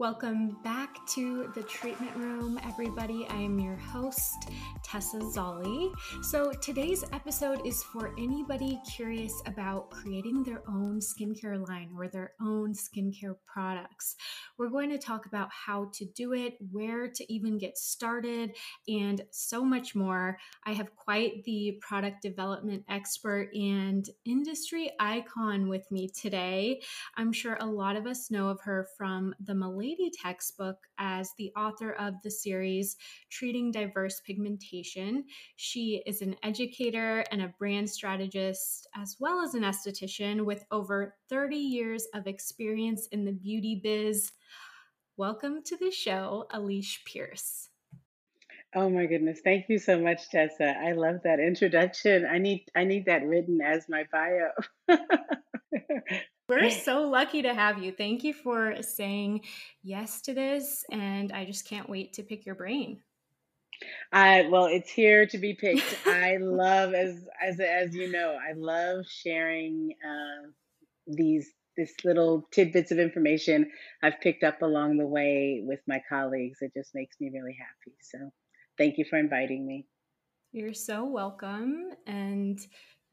Welcome back to the treatment room, everybody. I am your host, Tessa Zolli. So, today's episode is for anybody curious about creating their own skincare line or their own skincare products. We're going to talk about how to do it, where to even get started, and so much more. I have quite the product development expert and industry icon with me today. I'm sure a lot of us know of her from the Milady textbook as the author of the series Treating Diverse Pigmentation. She is an educator and a brand strategist, as well as an esthetician with over 30 years of experience in the beauty biz. Welcome to the show, Alish Pierce. Oh my goodness. Thank you so much, Tessa. I love that introduction. I need I need that written as my bio. We're so lucky to have you. Thank you for saying yes to this. And I just can't wait to pick your brain. I well, it's here to be picked. I love as as as you know, I love sharing uh, these this little tidbits of information I've picked up along the way with my colleagues. It just makes me really happy. So, thank you for inviting me. You're so welcome. And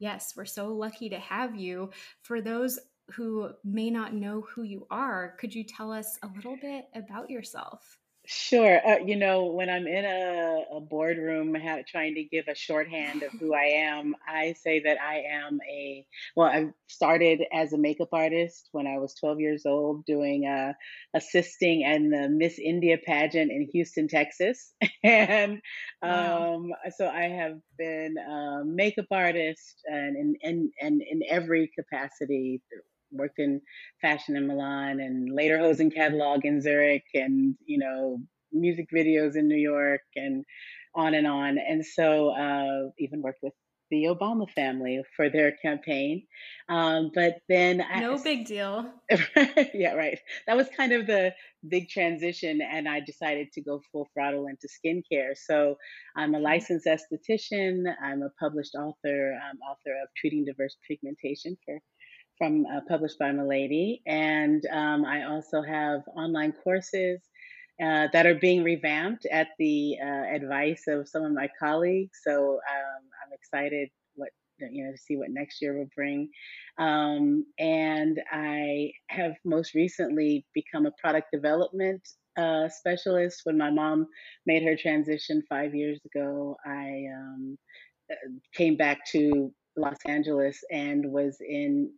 yes, we're so lucky to have you. For those who may not know who you are, could you tell us a little bit about yourself? Sure. Uh, you know, when I'm in a, a boardroom ha- trying to give a shorthand of who I am, I say that I am a, well, I started as a makeup artist when I was 12 years old, doing uh, assisting in the Miss India pageant in Houston, Texas. and Wow. um, so I have been a makeup artist and in, in, and in every capacity worked in fashion in Milan and Lederhosen catalog in Zurich and, you know, music videos in New York and on and on. And so uh, even worked with the Obama family for their campaign. Um, but then I, No big deal. yeah, right. That was kind of the big transition, and I decided to go full throttle into skincare. So I'm a licensed esthetician. I'm a published author, um, author of Treating Diverse Pigmentation for from uh, published by Milady, and um, I also have online courses uh, that are being revamped at the uh, advice of some of my colleagues. So um, I'm excited what you know to see what next year will bring. Um, and I have most recently become a product development uh, specialist. When my mom made her transition five years ago, I um, uh, came back to Los Angeles and was in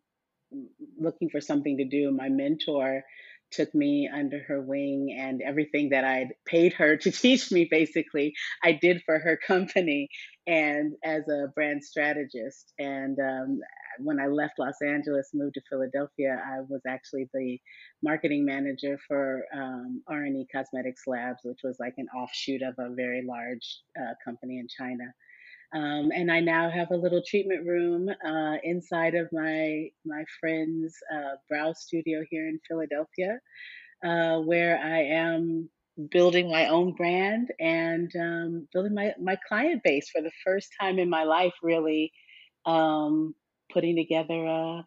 looking for something to do. My mentor took me under her wing and everything that I'd paid her to teach me basically I did for her company and as a brand strategist and um, when I left Los Angeles moved to Philadelphia I was actually the marketing manager for um, R&E Cosmetics Labs which was like an offshoot of a very large uh, company in China um, and I now have a little treatment room uh, inside of my my friend's uh, brow studio here in Philadelphia, uh, where I am building my own brand and um, building my my client base for the first time in my life. Really um, putting together a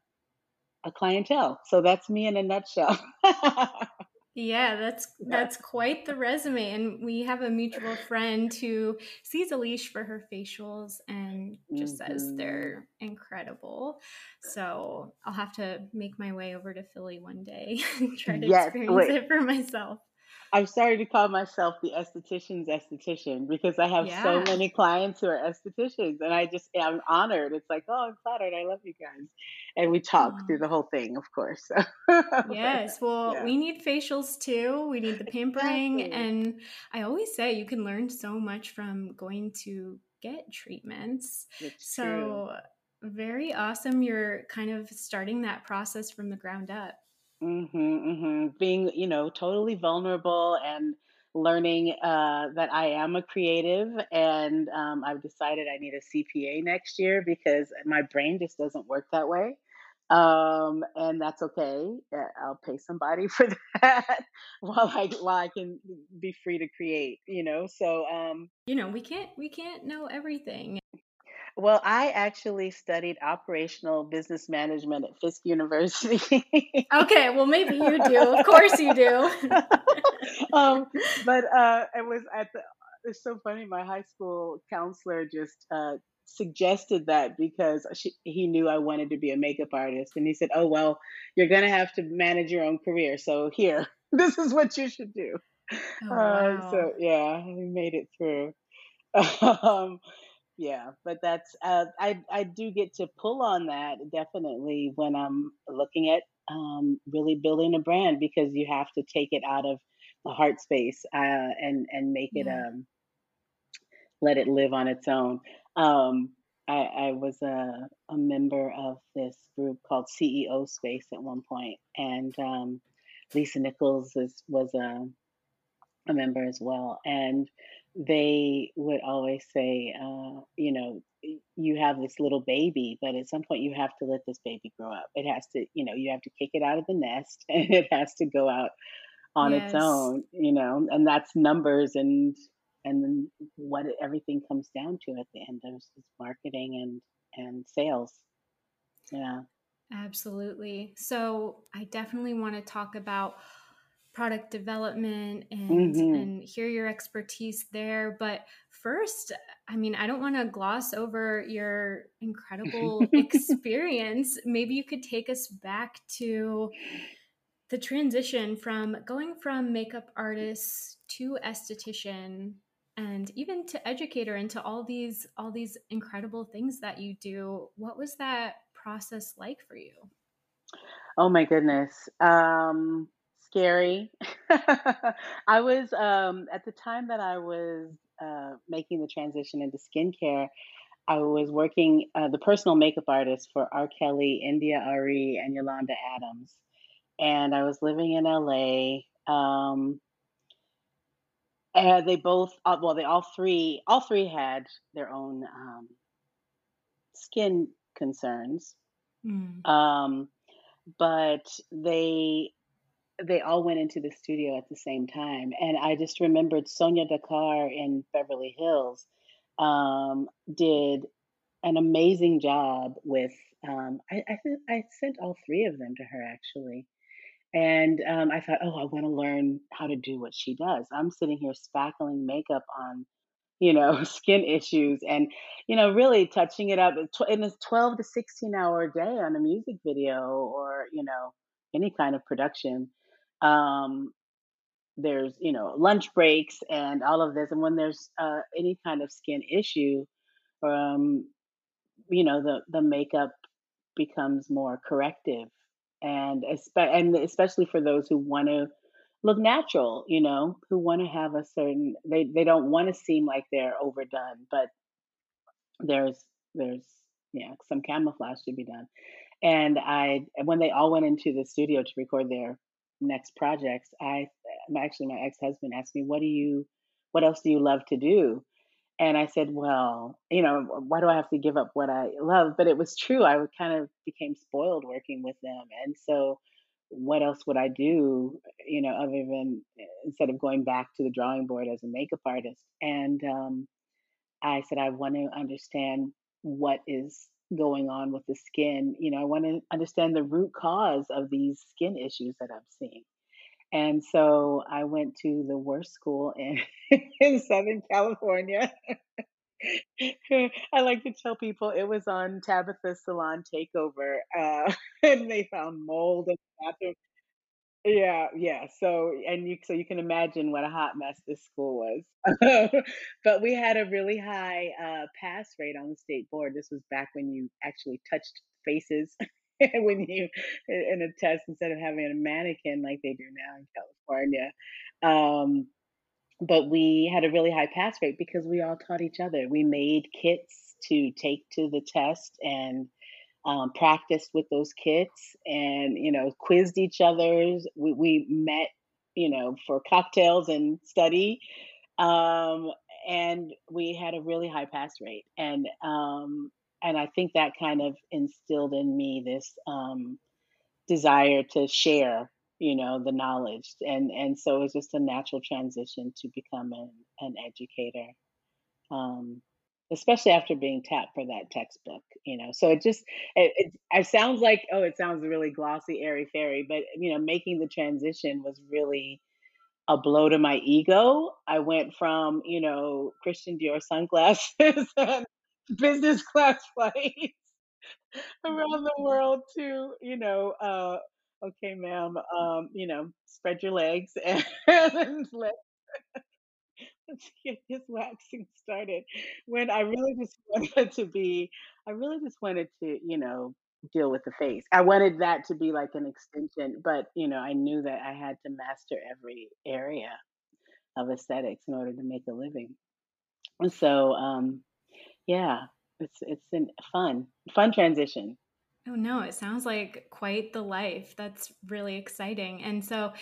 a clientele. So that's me in a nutshell. Yeah, that's that's quite the resume. And we have a mutual friend who sees Alish for her facials and just says hmm they're incredible. So I'll have to make my way over to Philly one day and try to Yes. experience Wait. it for myself. I'm starting to call myself the esthetician's esthetician because I have so many clients who are estheticians, and I just I'm honored. It's like, oh, I'm flattered. I love you guys, and we talk through Oh, the whole thing, of course. yes. Well, yeah, we need facials too. We need the pampering. exactly. And I always say you can learn so much from going to get treatments. It's true. So, very awesome. You're kind of starting that process from the ground up. Hmm hmm Being, you know, totally vulnerable and learning uh, that I am a creative, and um, I've decided I need a CPA next year because my brain just doesn't work that way. Um, and that's okay. Uh, I'll pay somebody for that while I while I can be free to create. You know, so um, you know we can't we can't know everything well, I actually studied operational business management at Fisk University. okay, well, maybe you do. Of course, you do. um, but uh, it was at the. It's so funny. My high school counselor just uh, suggested that because she, he knew I wanted to be a makeup artist, and he said, "Oh well, you're gonna have to manage your own career. So here, this is what you should do." Oh, wow. uh, so yeah, we made it through. um, yeah but that's uh, i i do get to pull on that definitely when i'm looking at um, really building a brand because you have to take it out of the heart space uh, and and make it um let it live on its own. Um i i was a a member of this group called ceo space at one point and um lisa nichols is, was a a member as well and they would always say, uh, you know, you have this little baby, but at some point you have to let this baby grow up. It has to, you know, you have to kick it out of the nest and it has to go out on yes. its own, you know, and that's numbers and and what everything comes down to at the end is marketing and and sales. Yeah. Absolutely. So I definitely want to talk about product development and mm-hmm. and hear your expertise there. But first i mean i don't want to gloss over your incredible experience. Maybe you could take us back to the transition from going from makeup artist to esthetician and even to educator into all these all these incredible things that you do. What was that process like for you? Oh my goodness. Um scary. I was um, at the time that I was uh, making the transition into skincare. I was working uh, the personal makeup artist for R. Kelly, India.Arie, and Yolanda Adams, and I was living in LA. Um, and they both, uh, well, they all three, all three had their own um, skin concerns. Mm. Um, but they they all went into the studio at the same time. And I just remembered Sonya Dakar in Beverly Hills um, did an amazing job with, um, I, I, I sent all three of them to her actually. And um, I thought, oh, I want to learn how to do what she does. I'm sitting here spackling makeup on, you know, skin issues and, you know, really touching it up in a 12 to 16 hour day on a music video or, you know, any kind of production um, there's you know lunch breaks and all of this and when there's uh, any kind of skin issue um, you know the the makeup becomes more corrective and espe- and especially for those who want to look natural you know who want to have a certain they they don't want to seem like they're overdone but there's there's yeah some camouflage to be done. And i when they all went into the studio to record their next projects, I actually my ex husband asked me, "What do you, what else do you love to do?" And I said, "Well, you know, why do I have to give up what I love?" But it was true. I kind of became spoiled working with them, and so what else would I do, you know, other than eh, instead of going back to the drawing board as a makeup artist? And um, I said, I want to understand what is going on with the skin. You know, I want to understand the root cause of these skin issues that I'm seeing. And so I went to the worst school in, in Southern California. I like to tell people it was on Tabatha's salon takeover, uh, and they found mold in the bathroom. Yeah, yeah. So, and you so you can imagine what a hot mess this school was. But we had a really high uh, pass rate on the state board. This was back when you actually touched faces when you in a test instead of having a mannequin like they do now in California. Um, but we had a really high pass rate because we all taught each other. We made kits to take to the test and um, practiced with those kits and you know quizzed each other's we, we met you know, for cocktails and study. Um, and we had a really high pass rate. And um, and I think that kind of instilled in me this um, desire to share, you know, the knowledge. And and so it was just a natural transition to become an, an educator. Um, especially after being tapped for that textbook, you know. So it just it, it, it sounds like oh, it sounds really glossy, airy fairy, but you know, making the transition was really a blow to my ego. I went from you know Christian Dior sunglasses and business class flights around the world to you know uh, okay, ma'am, um, you know, spread your legs and let let's get this waxing started. When I really just wanted to be, I really just wanted to, you know, deal with the face. I wanted that to be like an extension, but you know, I knew that I had to master every area of aesthetics in order to make a living. And so, um, yeah, it's it's an fun, fun transition. Oh no, it sounds like quite the life. That's really exciting. And so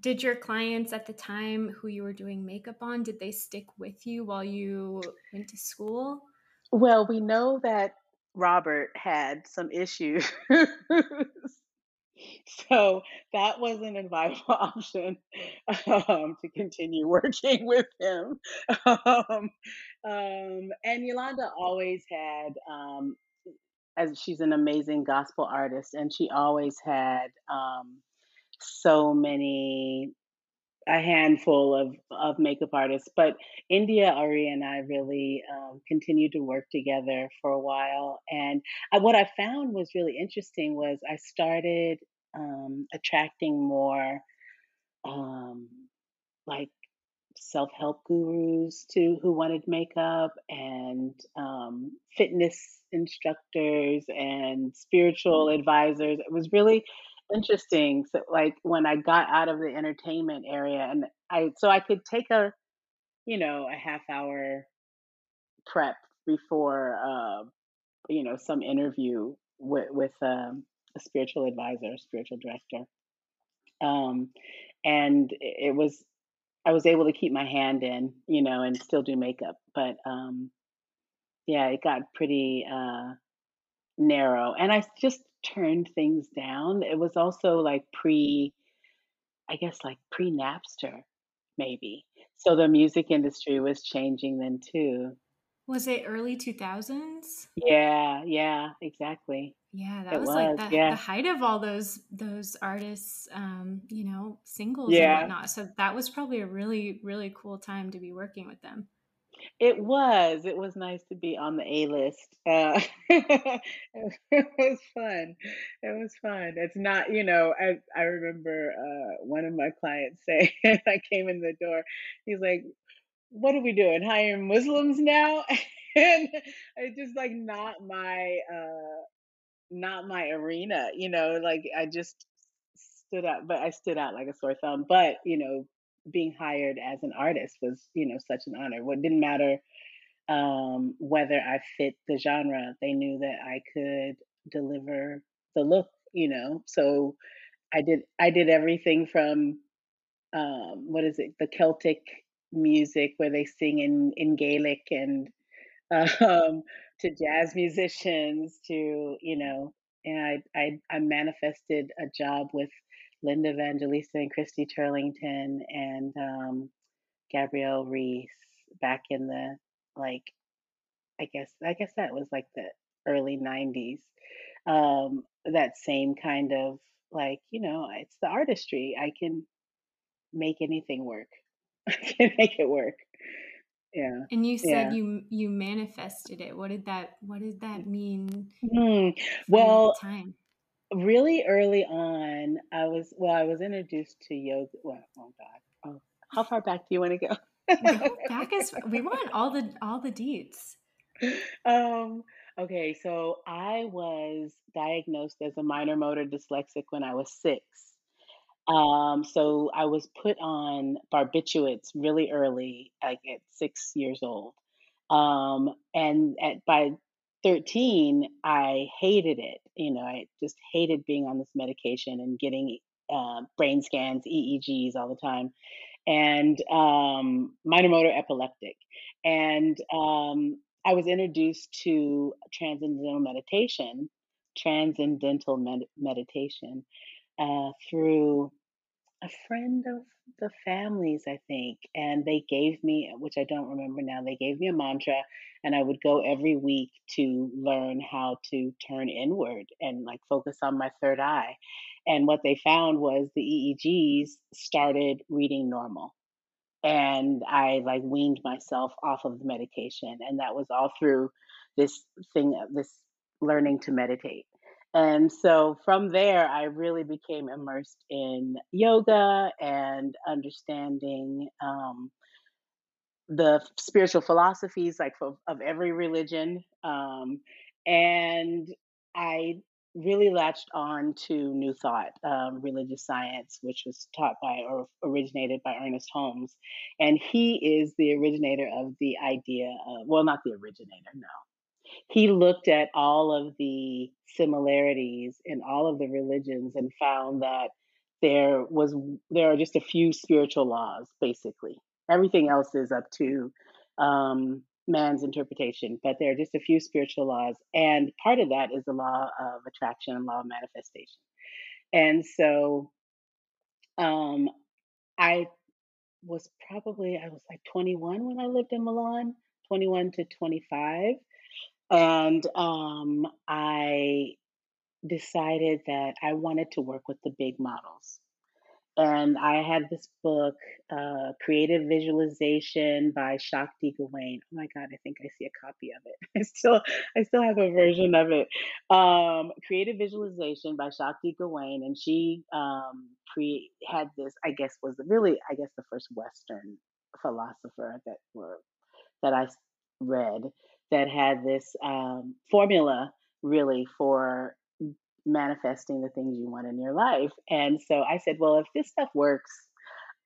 did your clients at the time who you were doing makeup on did they stick with you while you went to school? Well we know that robert had some issues. So that wasn't a viable option um, to continue working with him. Um, um, and yolanda always had um, as she's an amazing gospel artist and she always had um, so many a handful of of makeup artists, but India.Arie and I really um, continued to work together for a while. And I, what I found was really interesting was I started um, attracting more um, like self help gurus to who wanted makeup and um, fitness instructors and spiritual advisors. It was really interesting. So, like when I got out of the entertainment area, and I so I could take a you know a half hour prep before uh, you know some interview with with um, a spiritual advisor, spiritual director, um, and it was I was able to keep my hand in, you know, and still do makeup, but um, yeah, it got pretty uh, narrow, and I just turned things down. It was also like pre, I guess like pre Napster, maybe. So the music industry was changing then too. Was it early 2000s? Yeah, yeah, exactly. Yeah, that was, was, like the, yeah. the height of all those those artists, um, you know, singles yeah. and whatnot. So that was probably a really, really cool time to be working with them. It was. It was nice to be on the A list. Uh, it was fun. It was fun. It's not, you know, I I remember uh, one of my clients saying, I came in the door, he's like, "What are we doing? Hiring Muslims now?" and it's just like not my uh, not my arena, you know. Like I just stood out, but I stood out like a sore thumb. But you know, being hired as an artist was, you know, such an honor. What didn't matter um, whether I fit the genre, they knew that I could deliver the look, you know. So I did I did everything from um, what is it, the Celtic music where they sing in, in Gaelic and um, to jazz musicians to, you know, and I, I I manifested a job with Linda Evangelista and Christy Turlington and um, Gabrielle Reece back in the like I guess I guess that was like the early 90s. Um, that same kind of like, you know, it's the artistry. I can make anything work. I can make it work. Yeah. And you said yeah. you you manifested it. What did that what did that mean? Hmm. Well, time really early on, I was well, I was introduced to yoga. Well, oh God, oh, how far back do you want to go? back as we want all the all the deets. Um. Okay, so I was diagnosed as a minor motor dyslexic when I was six. Um, so I was put on barbiturates really early, like at six years old. Um, and at by 13, I hated it. You know, I just hated being on this medication and getting uh, brain scans, EEGs all the time, and um, minor motor epileptic. And um, I was introduced to transcendental meditation, transcendental med- meditation, uh, through a friend of the families, I think, and they gave me, which I don't remember now, they gave me a mantra, and I would go every week to learn how to turn inward and like focus on my third eye. And what they found was the EEGs started reading normal. And I like weaned myself off of the medication. And that was all through this thing, this learning to meditate. And so from there, I really became immersed in yoga and understanding um, the spiritual philosophies, like of, of every religion. Um, and I really latched on to New Thought, um, religious science, which was taught by or originated by Ernest Holmes. And he is the originator of the idea of, well, not the originator, no he looked at all of the similarities in all of the religions and found that there was there are just a few spiritual laws basically. Everything else is up to um, man's interpretation but there are just a few spiritual laws and part of that is the law of attraction and law of manifestation. And so um, i was probably i was like 21 when i lived in milan 21 to 25 and um, I decided that I wanted to work with the big models. And I had this book, uh, Creative Visualization by Shakti Gawain. Oh my God, I think I see a copy of it. I still, I still have a version of it. Um, Creative Visualization by Shakti Gawain, and she um, cre- had this. I guess was really, I guess, the first Western philosopher that were that I read that had this um, formula really for manifesting the things you want in your life. And so I said, well, if this stuff works,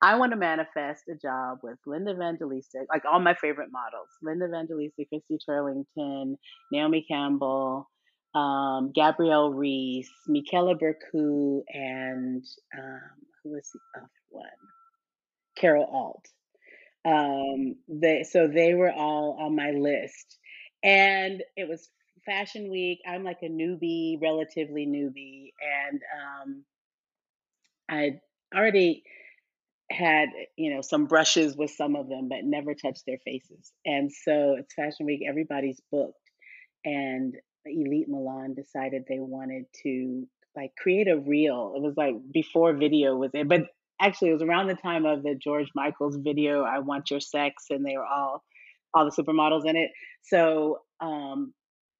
I want to manifest a job with Linda Evangelista, like all my favorite models Linda Evangelista, Christy Turlington, Naomi Campbell, um, Gabrielle Reece, Michaela Bercu, and um, who was the other one? Carol Alt. Um, they so they were all on my list, and it was fashion week. I'm like a newbie, relatively newbie, and um, I already had you know some brushes with some of them, but never touched their faces. And so it's fashion week. Everybody's booked, and Elite Milan decided they wanted to like create a reel. It was like before video was in, but actually it was around the time of the George Michael's video, I Want Your Sex, and they were all all the supermodels in it. So um,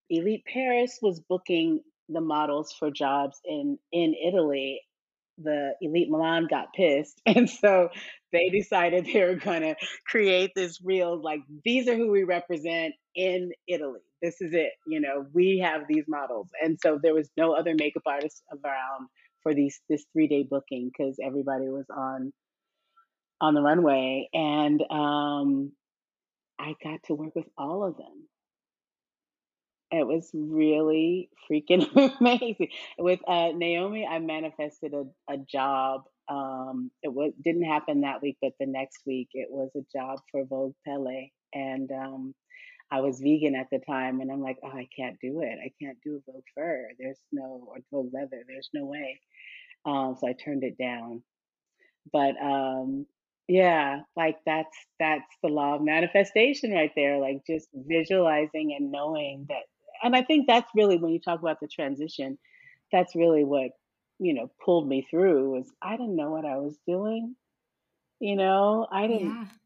Elite Paris was booking the models for jobs in in Italy. The Elite Milan got pissed, and so they decided they were going to create this reel like these are who we represent in Italy. This is it. You know, we have these models, and so there was no other makeup artist around for these this three day booking because everybody was on on the runway, and um, I got to work with all of them. It was really freaking amazing. With uh, Naomi, I manifested a, a job. Um, it was didn't happen that week, but the next week it was a job for Vogue Pelle, and um, I was vegan at the time, and I'm like, oh, I can't do it. I can't do Vogue fur. There's no or Vogue leather. There's no way. Um, so I turned it down. But um, yeah, like that's that's the law of manifestation right there. Like just visualizing and knowing that. And I think that's really when you talk about the transition, that's really what you know pulled me through. Was I didn't know what I was doing. You know, I didn't Yeah.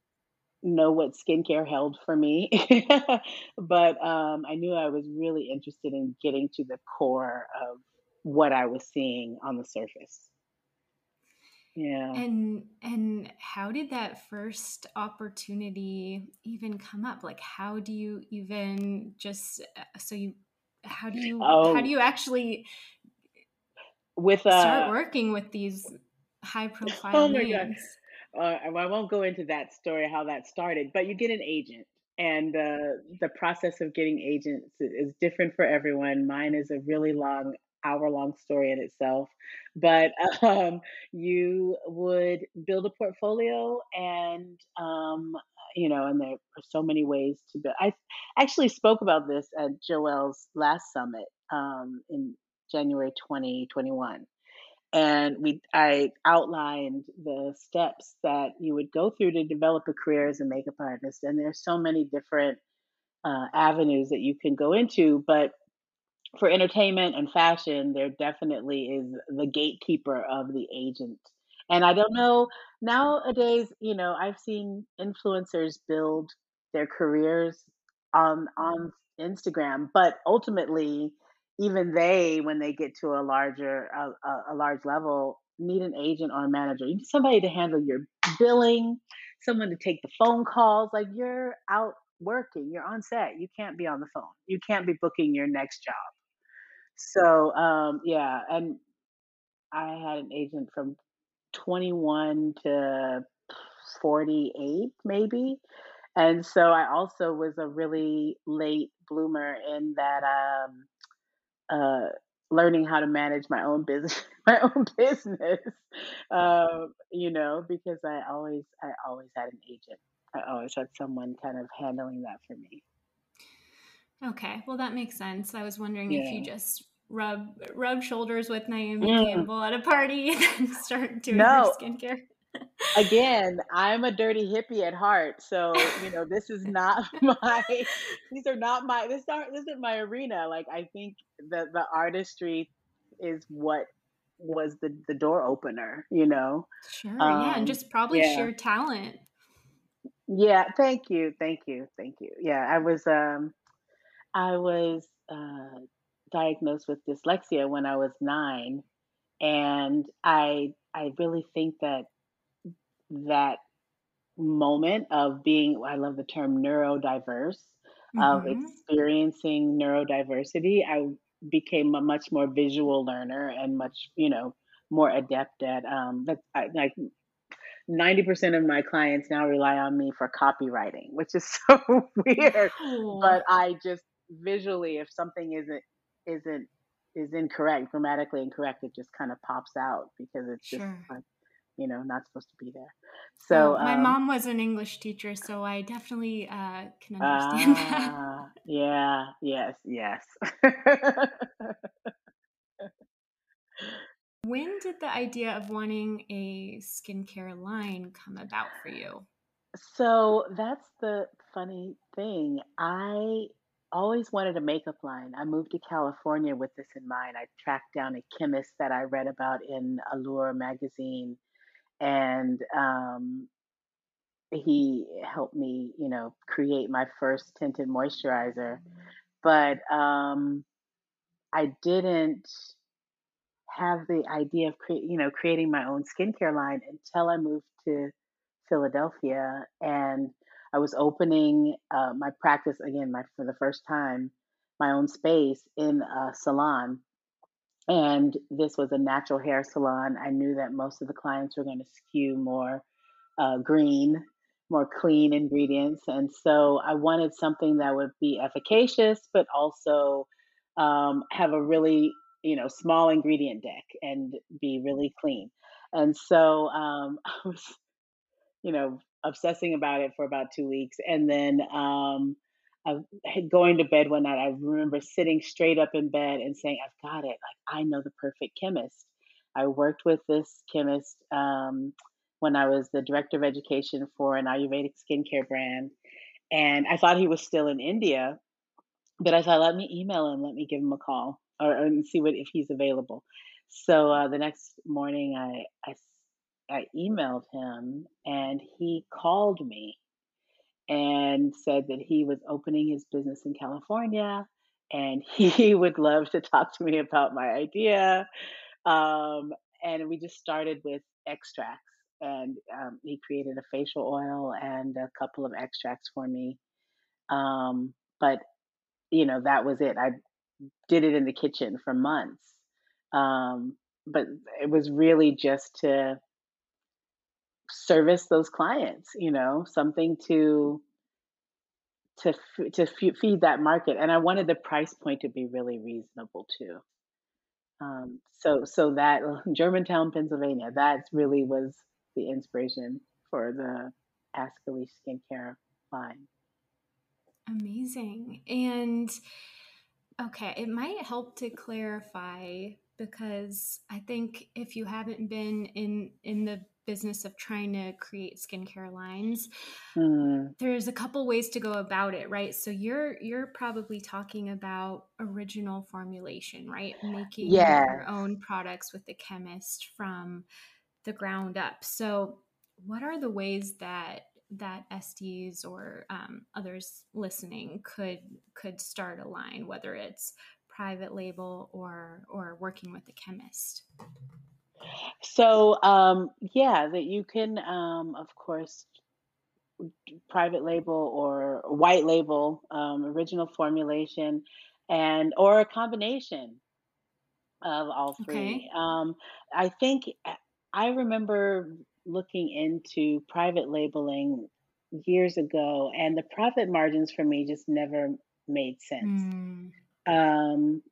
know what skincare held for me, but um, I knew I was really interested in getting to the core of what I was seeing on the surface. Yeah. And and how did that first opportunity even come up? Like how do you even just uh, so you how do you how do Oh, you actually with start uh working with these high profile oh my names? Uh, I won't go into that story how that started, but you get an agent, and uh, the process of getting agents is different for everyone. Mine is a really long. Hour long story in itself. But um, you would build a portfolio, and um, you know, and there are so many ways to build. I actually spoke about this at Joel's last summit um, in January 2021 and we I outlined the steps that you would go through to develop a career as a makeup artist. And there's so many different uh, avenues that you can go into, but for entertainment and fashion, there definitely is the gatekeeper of the agent. And I don't know nowadays, you know, I've seen influencers build their careers on on Instagram, but ultimately even they, when they get to a larger, a, a, a large level, need an agent or a manager. You need somebody to handle your billing, someone to take the phone calls. Like you're out working, you're on set. You can't be on the phone. You can't be booking your next job. So um, yeah, and I had an agent from 21 to 48, maybe. And so I also was a really late bloomer in that um, uh, learning how to manage my own business, my own business. Uh, you know, because I always, I always had an agent. I always had someone kind of handling that for me. Okay, well that makes sense. I was wondering yeah. if you just rub rub shoulders with Naomi mm. Campbell at a party and start doing no. skincare. Again, I'm a dirty hippie at heart, so you know this is not my. These are not my. This aren't. This isn't my arena. Like I think the the artistry is what was the the door opener. You know. Sure. Um, yeah, and um, just probably yeah. sheer talent. Yeah. Thank you. Thank you. Thank you. Yeah, I was. Um, I was uh, diagnosed with dyslexia when I was nine, and I I really think that that moment of being I love the term neurodiverse mm-hmm. of experiencing neurodiversity. I became a much more visual learner and much you know more adept at um like 90% of my clients now rely on me for copywriting, which is so weird. But I just visually, if something isn't isn't is incorrect, grammatically incorrect, it just kind of pops out because it's sure. just like, you know, not supposed to be there. So my um, mom was an English teacher, so I definitely uh, can understand uh, that. Ah, yeah, yes, yes. when did the idea of wanting a skincare line come about for you? So that's the funny thing. I always wanted a makeup line. I moved to California with this in mind. I tracked down a chemist that I read about in Allure magazine, and um, he helped me, you know, create my first tinted moisturizer. But um, I didn't have the idea of create, you know, creating my own skincare line until I moved to Philadelphia and I was opening uh, my practice again, my for the first time, my own space in a salon, and this was a natural hair salon. I knew that most of the clients were going to skew more uh, green, more clean ingredients, and so I wanted something that would be efficacious, but also um, have a really you know small ingredient deck and be really clean. And so um, I was, you know, obsessing about it for about two weeks. And then um, I, going to bed one night, I remember sitting straight up in bed and saying, I've got it. Like, I know the perfect chemist. I worked with this chemist um, when I was the director of education for an Ayurvedic skincare brand. And I thought he was still in India, but I thought, let me email him, let me give him a call or, and see what if he's available. So uh, the next morning, I, I I emailed him and he called me and said that he was opening his business in California and he would love to talk to me about my idea. Um, and we just started with extracts and um, he created a facial oil and a couple of extracts for me. Um, but you know, that was it. I did it in the kitchen for months. Um, but it was really just to service those clients you know something to to to feed that market and i wanted the price point to be really reasonable too Um, so so that Germantown, Pennsylvania, that really was the inspiration for the Ask Elise skincare line. Amazing. And okay, it might help to clarify because I think if you haven't been in in the business of trying to create skincare lines mm. there's a couple ways to go about it right so you're you're probably talking about original formulation right making yeah. your own products with the chemist from the ground up so what are the ways that that Estes or um, others listening could could start a line, whether it's private label or or working with a chemist. So um, yeah, that you can, um, of course, private label or white label, um, original formulation, and or a combination of all three. Okay. Um, I think I remember looking into private labeling years ago, and the profit margins for me just never made sense. Mm. Um,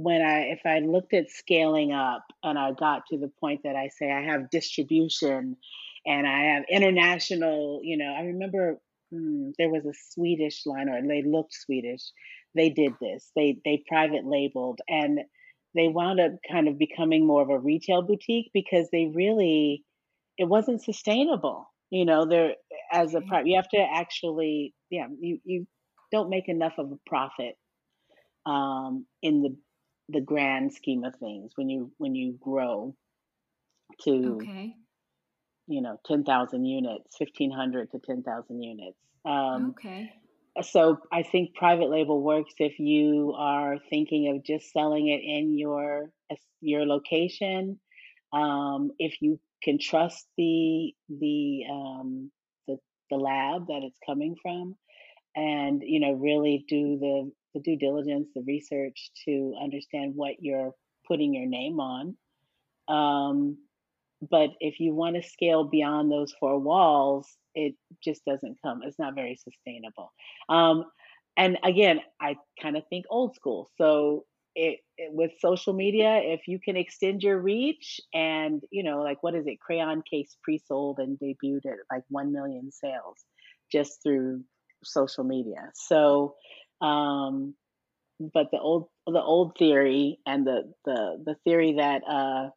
when I, if I looked at scaling up and I got to the point that I say I have distribution and I have international, you know, I remember hmm, there was a Swedish line, or they looked Swedish. They did this. They they private labeled and they wound up kind of becoming more of a retail boutique because they really it wasn't sustainable. You know, there as a private, you have to actually, yeah, you you don't make enough of a profit um, in the the grand scheme of things when you when you grow to okay. you know 10,000 units 1500 to 10,000 units um, okay so I think private label works if you are thinking of just selling it in your your location. Um, if you can trust the the um, the the lab that it's coming from, and you know really do the the due diligence, the research to understand what you're putting your name on. Um, but if you want to scale beyond those four walls, it just doesn't come. It's not very sustainable. Um, and again, I kind of think old school. So it, it, with social media, if you can extend your reach and you know, like what is it? Crayon Case pre-sold and debuted at like one million sales just through social media. So um, but the old the old theory and the the the theory that uh,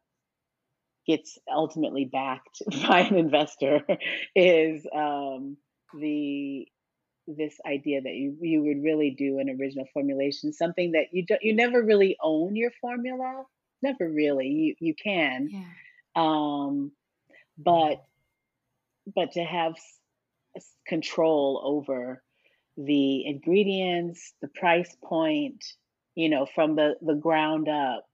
gets ultimately backed by an investor is um, the this idea that you you would really do an original formulation, something that you don't you never really own your formula, never really. You you can, yeah. um, but but to have control over the ingredients, the price point, you know, from the, the ground up,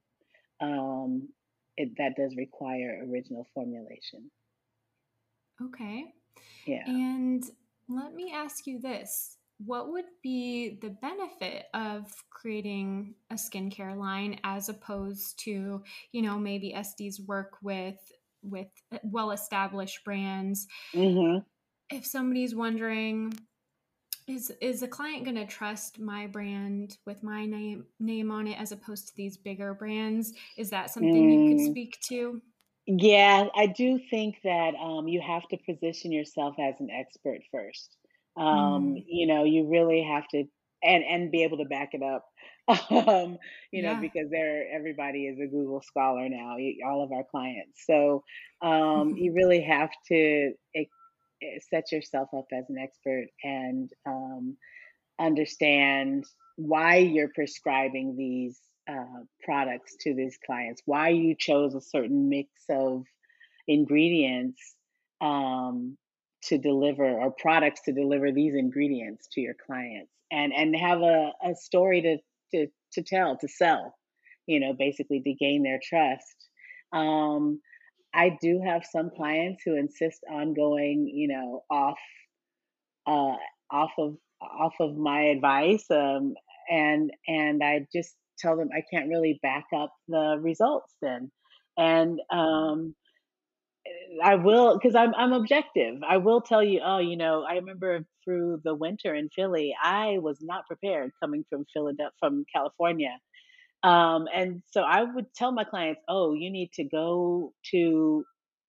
um, it, that does require original formulation. Okay. Yeah. And let me ask you this. What would be the benefit of creating a skincare line as opposed to, you know, maybe Estes work with with well established brands? Mm-hmm. If somebody's wondering, is is a client going to trust my brand with my name name on it as opposed to these bigger brands? Is that something mm. you could mm. speak to? Yeah, I do think that um, you have to position yourself as an expert first. Um, mm. You know, you really have to, and and be able to back it up. um, you yeah. know, because they're everybody is a Google scholar now. All of our clients, so um, you really have to Eh, set yourself up as an expert and um, understand why you're prescribing these uh, products to these clients, why you chose a certain mix of ingredients um, to deliver or products to deliver these ingredients to your clients and and have a, a story to, to to tell to sell you know basically to gain their trust. Um, I do have some clients who insist on going, you know, off uh, off of off of my advice, um, and and I just tell them I can't really back up the results then, and um, I will because I'm I'm objective. I will tell you. Oh, you know, I remember through the winter in Philly, I was not prepared coming from Philadelphia from California Um, and so I would tell my clients, oh, you need to go to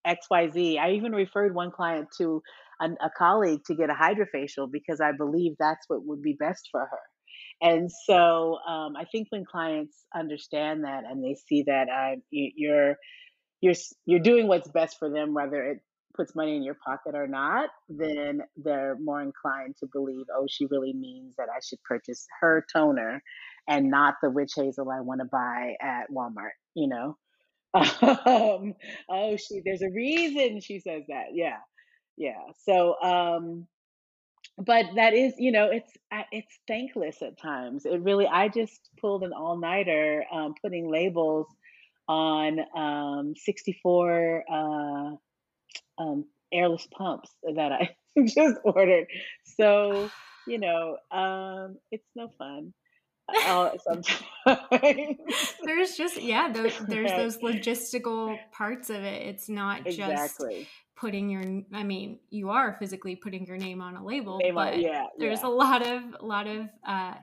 XYZ. I even referred one client to an, a colleague to get a HydraFacial because I believe that's what would be best for her. And so um, I think when clients understand that and they see that uh, you, you're you're you're doing what's best for them, whether it puts money in your pocket or not, then they're more inclined to believe, oh, she really means that I should purchase her toner and not the witch hazel I want to buy at Walmart, you know? Um, oh, she, there's a reason she says that. Yeah. Yeah. So, um, but that is, you know, it's, it's thankless at times. It really, I just pulled an all nighter, um, putting labels on, um, 64, uh, um, airless pumps that I just ordered. So, you know, um, it's no fun. Uh, sometimes. there's just yeah, those, there's those logistical parts of it. It's not exactly. just putting your. I mean, you are physically putting your name on a label, name but on, yeah, there's yeah. a lot of a lot of. Uh,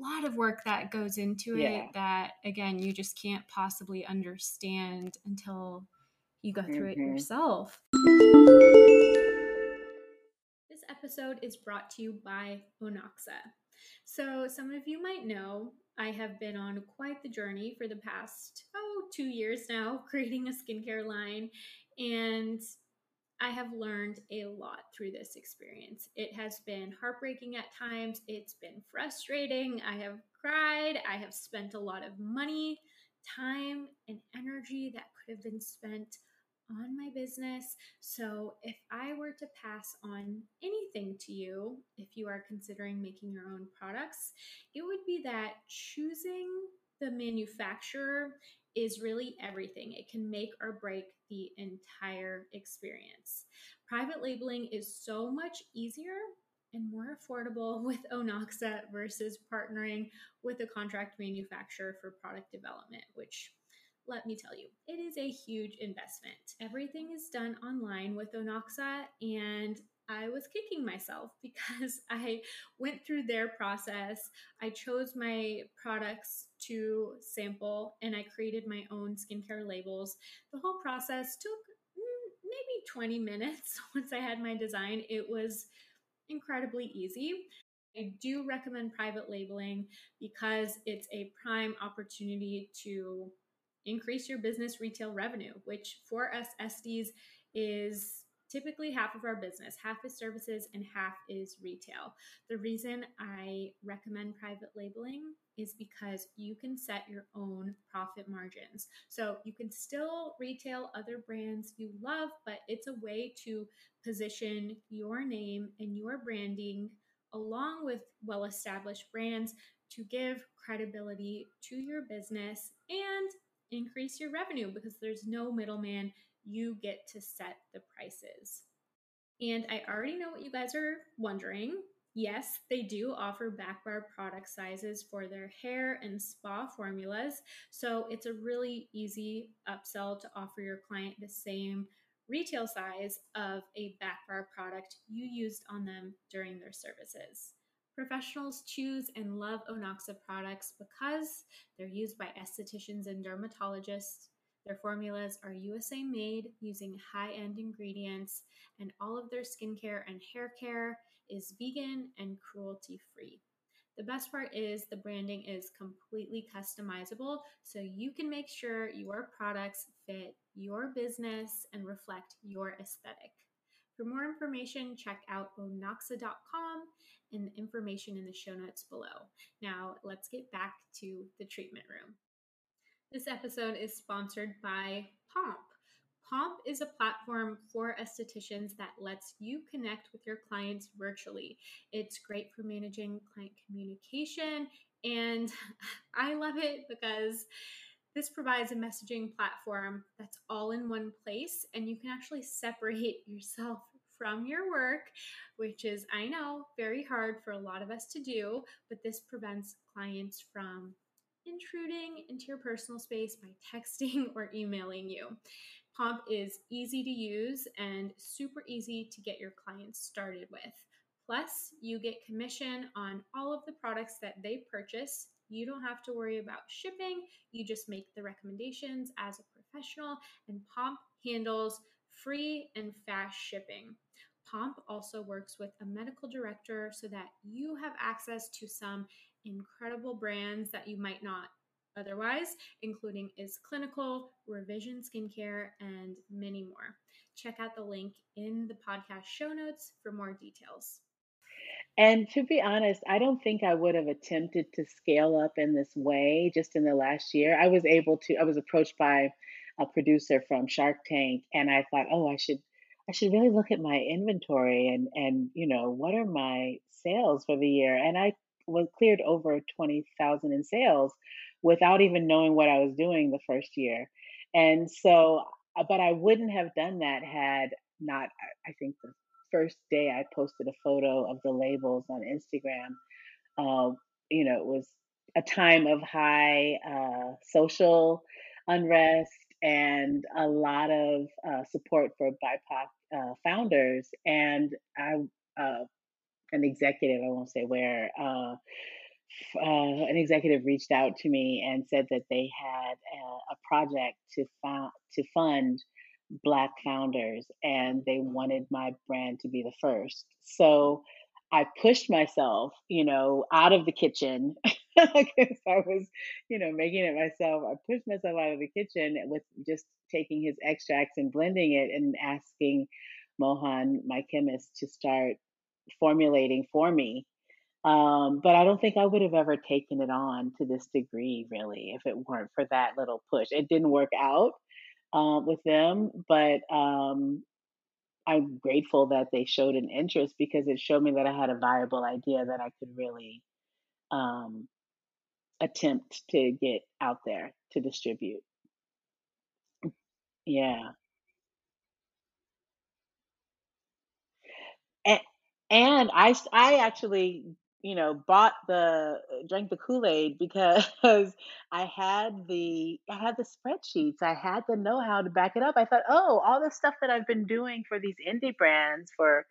lot of work that goes into it yeah. that again you just can't possibly understand until you go through mm-hmm. it yourself. This episode is brought to you by Onoxa. So, some of you might know I have been on quite the journey for the past, oh, two years now, creating a skincare line. And I have learned a lot through this experience. It has been heartbreaking at times, it's been frustrating. I have cried, I have spent a lot of money, time, and energy that could have been spent on my business. So, if I were to pass on anything to you, if you are considering making your own products, it would be that choosing the manufacturer is really everything. It can make or break the entire experience. Private labeling is so much easier and more affordable with Onoxa versus partnering with a contract manufacturer for product development, which let me tell you, it is a huge investment. Everything is done online with Onoxa, and I was kicking myself because I went through their process. I chose my products to sample and I created my own skincare labels. The whole process took mm, maybe 20 minutes once I had my design. It was incredibly easy. I do recommend private labeling because it's a prime opportunity to increase your business retail revenue, which for us esties is typically half of our business. Half is services and half is retail. The reason I recommend private labeling is because you can set your own profit margins. So you can still retail other brands you love, but it's a way to position your name and your branding along with well established brands to give credibility to your business and increase your revenue because there's no middleman. You get to set the prices. And I already know what you guys are wondering. Yes, they do offer back bar product sizes for their hair and spa formulas. So it's a really easy upsell to offer your client the same retail size of a back bar product you used on them during their services. Professionals choose and love Onoxa products because they're used by estheticians and dermatologists. Their formulas are USA made using high end ingredients, and all of their skincare and hair care is vegan and cruelty free. The best part is the branding is completely customizable, so you can make sure your products fit your business and reflect your aesthetic. For more information, check out onoxa.com and the information in the show notes below. Now, let's get back to the treatment room. This episode is sponsored by Pomp. Pomp is a platform for estheticians that lets you connect with your clients virtually. It's great for managing client communication, and I love it because this provides a messaging platform that's all in one place, and you can actually separate yourself from your work, which is, I know, very hard for a lot of us to do, but this prevents clients from intruding into your personal space by texting or emailing you. Pomp is easy to use and super easy to get your clients started with. Plus, you get commission on all of the products that they purchase. You don't have to worry about shipping. You just make the recommendations as a professional, and Pomp handles free and fast shipping. Pomp also works with a medical director so that you have access to some incredible brands that you might not otherwise, including Is Clinical, Revision Skincare, and many more. Check out the link in the podcast show notes for more details. And to be honest, I don't think I would have attempted to scale up in this way just in the last year. I was able to, I was approached by a producer from Shark Tank and I thought, oh, I should I should really look at my inventory and and you know, what are my sales for the year? And I was cleared over 20,000 in sales without even knowing what I was doing the first year. And so, uh, but I wouldn't have done that had not, I think the first day I posted a photo of the labels on Instagram, uh, you know, it was a time of high uh, social unrest and a lot of uh, support for BIPOC uh, founders. And I, uh, an executive, I won't say where, uh, uh, an executive reached out to me and said that they had a, a project to found to fund black founders and they wanted my brand to be the first so i pushed myself you know out of the kitchen because i was you know making it myself i pushed myself out of the kitchen with just taking his extracts and blending it and asking mohan my chemist to start formulating for me um, but I don't think I would have ever taken it on to this degree, really, if it weren't for that little push. It didn't work out uh, with them, but um, I'm grateful that they showed an interest because it showed me that I had a viable idea that I could really um, attempt to get out there to distribute. Yeah. And, and I, I actually you know, bought the uh, drank the Kool-Aid because I had the I had the spreadsheets. I had the know-how to back it up. I thought, oh, all the stuff that I've been doing for these indie brands for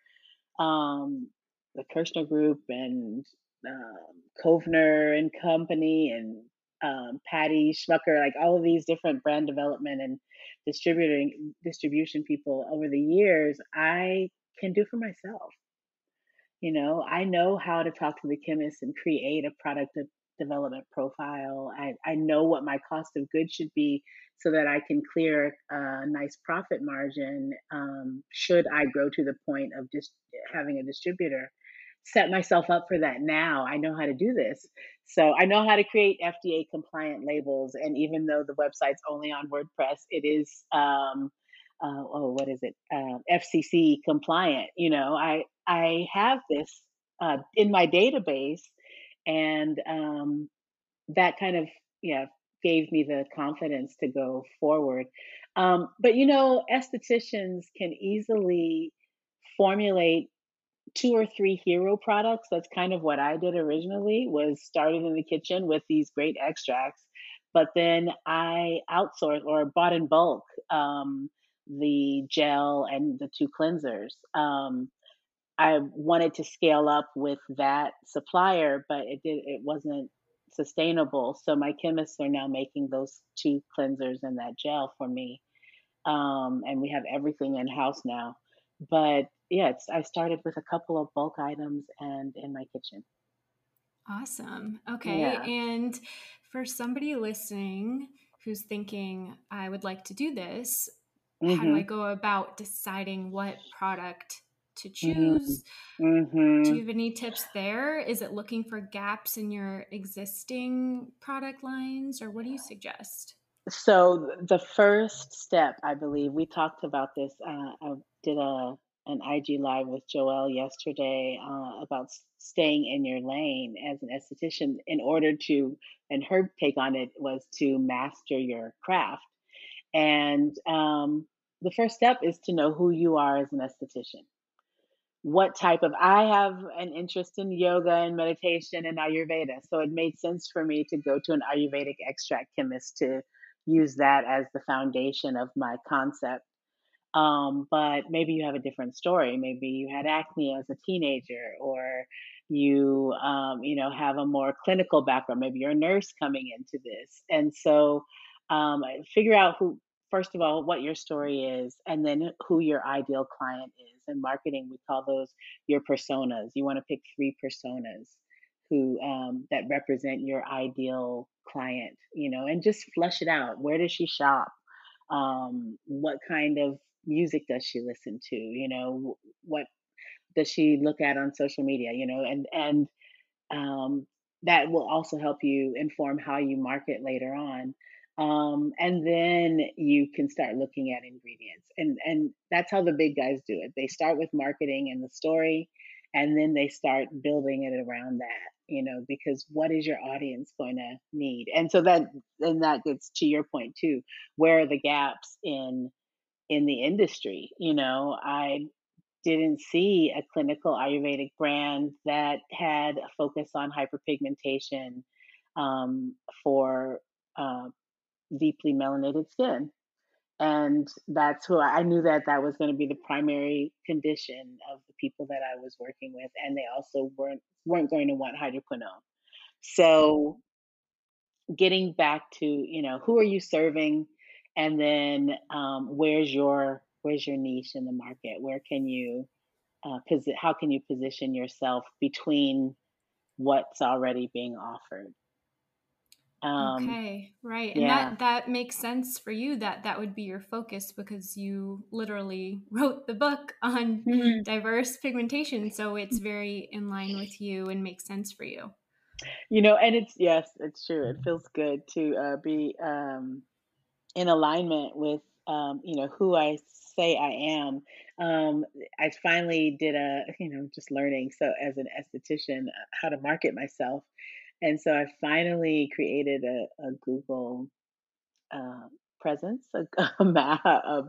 um, the Kirshner Group and um, Kovner and Company and um, Patty Schmucker, like all of these different brand development and distributing distribution people over the years, I can do for myself. You know, I know how to talk to the chemist and create a product development profile. I, I know what my cost of goods should be so that I can clear a nice profit margin um, should I grow to the point of just having a distributor. Set myself up for that now. I know how to do this. So I know how to create FDA compliant labels. And even though the website's only on WordPress, it is um, uh, oh, what is it, uh, FCC compliant. You know, I I have this uh, in my database, and um, that kind of yeah gave me the confidence to go forward. Um, but you know, estheticians can easily formulate two or three hero products. That's kind of what I did originally. Was started in the kitchen with these great extracts, but then I outsourced or bought in bulk. Um, the gel and the two cleansers. Um, I wanted to scale up with that supplier, but it did it wasn't sustainable. So my chemists are now making those two cleansers and that gel for me, um, and we have everything in house now. But yeah, I started with a couple of bulk items and in my kitchen. Awesome. Okay, yeah. and for somebody listening who's thinking, I would like to do this, Mm-hmm. How do I mm-hmm. go about deciding what product to mm-hmm. choose? Mm-hmm. Do you have any tips there? Is it looking for gaps in your existing product lines, or what do you suggest? So the first step, I believe, we talked about this. Uh, I did a an IG live with Joelle yesterday uh, about staying in your lane as an esthetician in order to, and her take on it was to master your craft. And um, the first step is to know who you are as an esthetician. What type of, I have an interest in yoga and meditation and Ayurveda. So it made sense for me to go to an Ayurvedic extract chemist to use that as the foundation of my concept. Um, but maybe you have a different story. Maybe you had acne as a teenager, or you, um, you know, have a more clinical background. Maybe you're a nurse coming into this, and so um, figure out who. First of all, what your story is, and then who your ideal client is. In marketing, we call those your personas. You want to pick three personas who um, that represent your ideal client, you know, and just flesh it out. Where does she shop? Um, what kind of music does she listen to? You know, what does she look at on social media? You know, and and um, that will also help you inform how you market later on. Um, and then you can start looking at ingredients, and and that's how the big guys do it. They start with marketing and the story, and then they start building it around that. You know, because what is your audience going to need? And so that then that gets to your point too. Where are the gaps in in the industry. You know, I didn't see a clinical Ayurvedic brand that had a focus on hyperpigmentation um, for uh, deeply melanated skin. And that's who I, I knew that that was going to be the primary condition of the people that I was working with, and they also weren't weren't going to want hydroquinone. So getting back to you know who are you serving and then um, where's your where's your niche in the market where can you uh, posi- how can you position yourself between what's already being offered um, Okay, right. And yeah that that makes sense for you that that would be your focus because you literally wrote the book on Mhm. diverse pigmentation, so it's very in line with you and makes sense for you. you know and it's yes it's true it feels good to uh, be um, in alignment with um, you know who I say I am. Um, I finally did a you know just learning so as an esthetician uh, how to market myself, and so I finally created a, a Google uh, presence, a, a,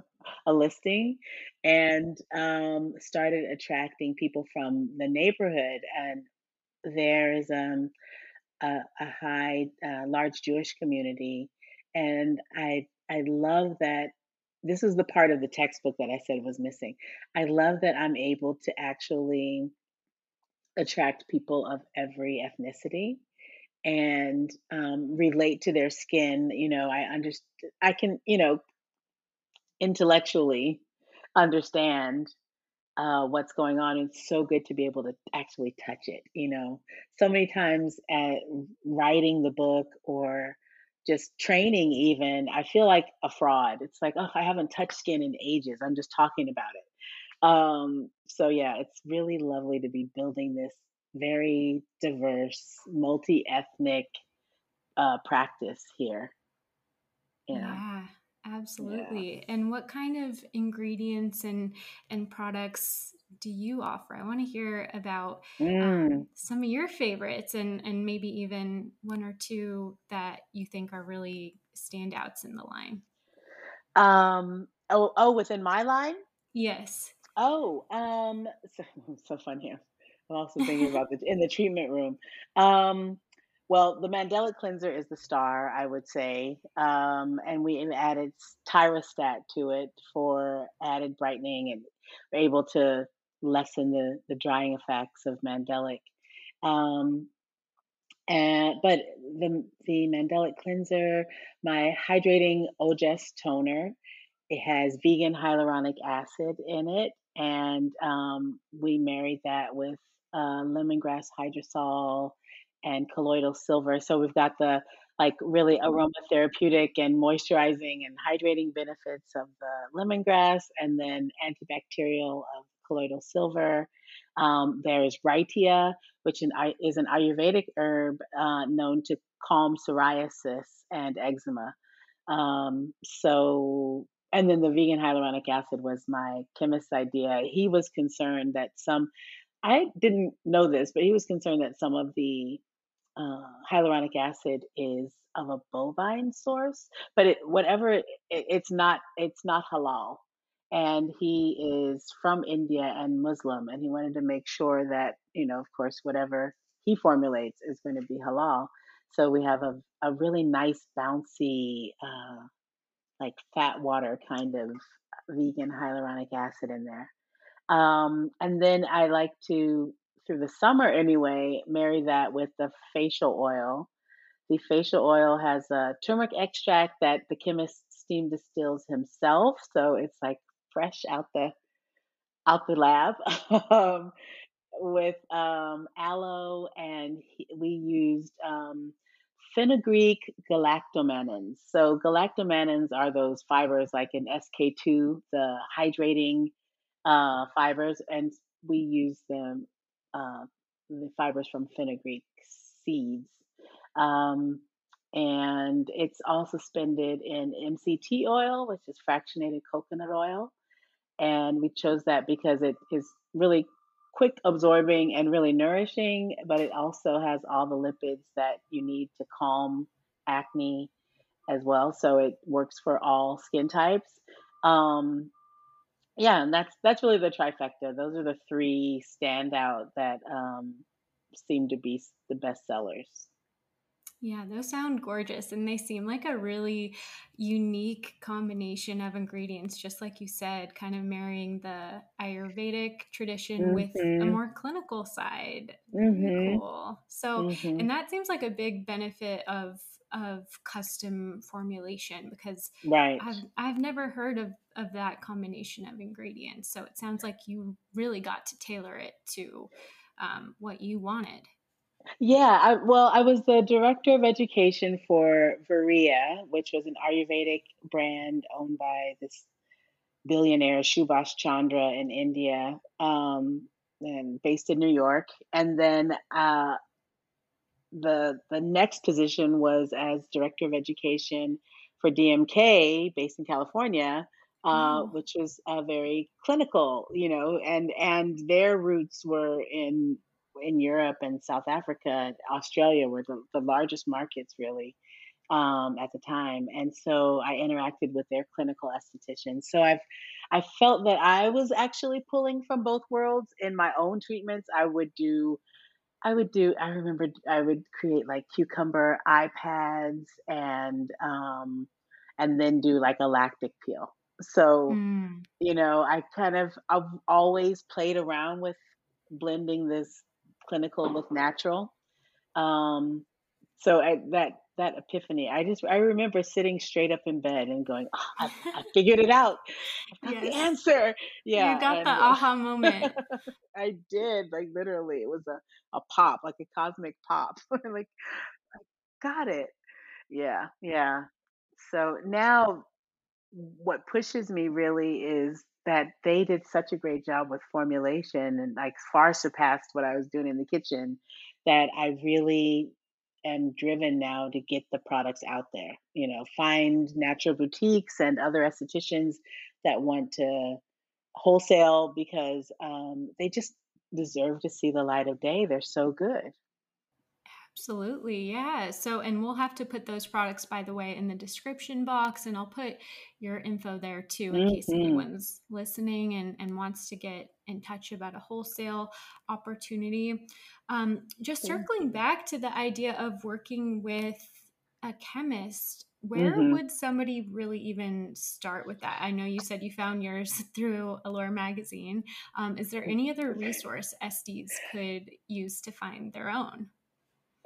a, listing, and um, started attracting people from the neighborhood. And there's um, a, a high, uh, large Jewish community, and I I love that. This is the part of the textbook that I said was missing. I love that I'm able to actually attract people of every ethnicity and um, relate to their skin. You know, I understand. I can, you know, intellectually understand uh, what's going on. It's so good to be able to actually touch it. You know, so many times at writing the book or just training, even, I feel like a fraud. It's like, oh, I haven't touched skin in ages. I'm just talking about it. Um, so, yeah, it's really lovely to be building this very diverse, multi ethnic uh, practice here. Yeah. Yeah, Yeah. absolutely. And what kind of ingredients and and products do you offer? I want to hear about um, Mm. some of your favorites and and maybe even one or two that you think are really standouts in the line. Um, oh, oh, within my line? Yes. Oh, um, so, so fun here. I'm also thinking about the in the treatment room. Um, well, the Mandelic cleanser is the star, I would say, um, and we added Tyrostat to it for added brightening and we're able to lessen the the drying effects of Mandelic. Um, and but the the Mandelic cleanser, my hydrating Ogest toner, it has vegan hyaluronic acid in it, and um, we married that with uh, lemongrass hydrosol and colloidal silver. So we've got the like really aromatherapeutic and moisturizing and hydrating benefits of the lemongrass, and then antibacterial of colloidal silver. Um, there's Raitia, which an, is an Ayurvedic herb uh, known to calm psoriasis and eczema. Um, so, and then the vegan hyaluronic acid was my chemist's idea. He was concerned that some, I didn't know this, but he was concerned that some of the uh, hyaluronic acid is of a bovine source, but it, whatever it, it's not, it's not halal. And he is from India and Muslim, and he wanted to make sure that you know, of course, whatever he formulates is going to be halal. So we have a a really nice bouncy, uh, like fat water kind of vegan hyaluronic acid in there. Um, and then I like to, through the summer anyway, marry that with the facial oil. The facial oil has a turmeric extract that the chemist steam distills himself, so it's like fresh out the out the lab. um, with um, aloe, and he, we used um, fenugreek galactomannans. So galactomannans are those fibers like in SK-II, the hydrating uh, fibers, and we use them uh, the fibers from fenugreek seeds. Um, and it's all suspended in MCT oil, which is fractionated coconut oil. And we chose that because it is really quick absorbing and really nourishing, but it also has all the lipids that you need to calm acne as well. So it works for all skin types. Um, yeah, and that's that's really the trifecta. Those are the three standout that um, seem to be the best sellers. Yeah, those sound gorgeous and they seem like a really unique combination of ingredients, just like you said, kind of marrying the Ayurvedic tradition mm-hmm. with a mm-hmm. more clinical side. Mm-hmm. Cool. So, mm-hmm. and that seems like a big benefit of of custom formulation because right. I've I've never heard of of that combination of ingredients. So it sounds like you really got to tailor it to um, what you wanted. Yeah, I, well, I was the director of education for Virya, which was an Ayurvedic brand owned by this billionaire Subhash Chandra in India, um, and based in New York. And then uh, the the next position was as director of education for DMK, based in California, uh, which was a very clinical, you know, and and their roots were in in Europe and South Africa, Australia were the, the largest markets really um, at the time, and so I interacted with their clinical estheticians. So I've I felt that I was actually pulling from both worlds in my own treatments. I would do. I would do. I remember I would create like cucumber eye pads and um, and then do like a lactic peel. So, mm. you know, I kind of I've always played around with blending this clinical with natural. Um, so I, that that epiphany, I just I remember sitting straight up in bed and going, oh, I, I, figured it out. I got yes. the answer. Yeah, you got and, the aha moment. I did, like literally, it was a a pop, like a cosmic pop. like I got it. Yeah, yeah. So now, what pushes me really is that they did such a great job with formulation and like far surpassed what I was doing in the kitchen that I really am driven now to get the products out there. You know, find natural boutiques and other estheticians that want to wholesale because um, they just deserve to see the light of day. They're so good. Absolutely. Yeah. So, and we'll have to put those products, by the way, in the description box, and I'll put your info there too in mm-hmm. case anyone's listening and, and wants to get in touch about a wholesale opportunity. Um, just circling back to the idea of working with a chemist, where mm-hmm. would somebody really even start with that? I know you said you found yours through Allure magazine. Um, is there any other resource esties could use to find their own?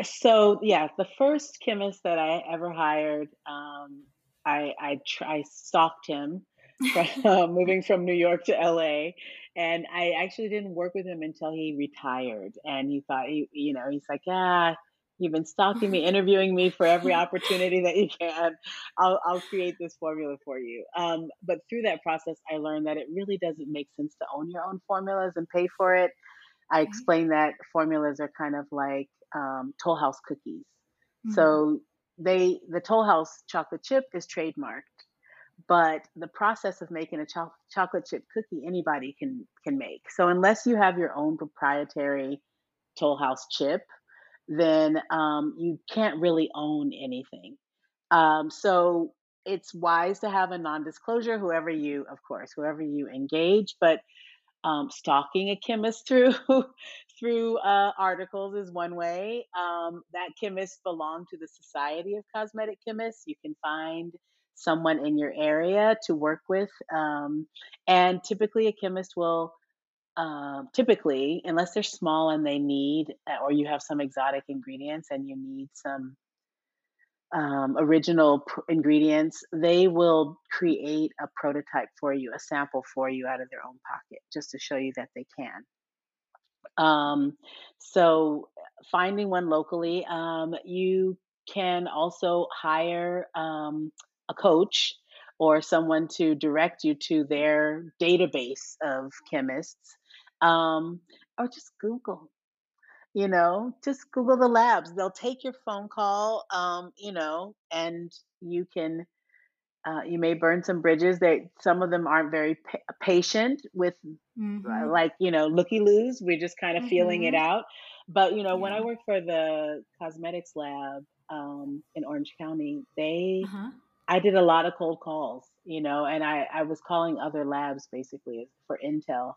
So yeah, the first chemist that I ever hired, um, I I, I stalked him, from, uh, moving from New York to LA, and I actually didn't work with him until he retired. And he thought, he, you know, he's like, ah, you've been stalking me, interviewing me for every opportunity that you can. I'll I'll create this formula for you. Um, but through that process, I learned that it really doesn't make sense to own your own formulas and pay for it. I explained that formulas are kind of like um, Toll House cookies. Mm-hmm. So they the Toll House chocolate chip is trademarked, but the process of making a cho- chocolate chip cookie anybody can can make. So unless you have your own proprietary Toll House chip, then um, you can't really own anything. Um, so it's wise to have a non-disclosure, whoever you, of course, whoever you engage, but um, stalking a chemist through through uh, articles is one way. Um, that chemist belonged to the Society of Cosmetic Chemists. You can find someone in your area to work with. Um, and typically, a chemist will, um, typically, unless they're small and they need, uh, or you have some exotic ingredients and you need some um, original pr- ingredients, they will create a prototype for you, a sample for you out of their own pocket, just to show you that they can. Um, so finding one locally, um, you can also hire um, a coach or someone to direct you to their database of chemists, um, or just Google. You know, just Google the labs. They'll take your phone call, um, you know, and you can uh, you may burn some bridges. They some of them aren't very pa- patient with uh, Mm-hmm. like you know looky loos. We're just kind of feeling it Mm-hmm. out. But you know, when I Yeah. worked for the cosmetics lab um, in Orange County, they Uh-huh. I did a lot of cold calls. You know, and I I was calling other labs basically for intel.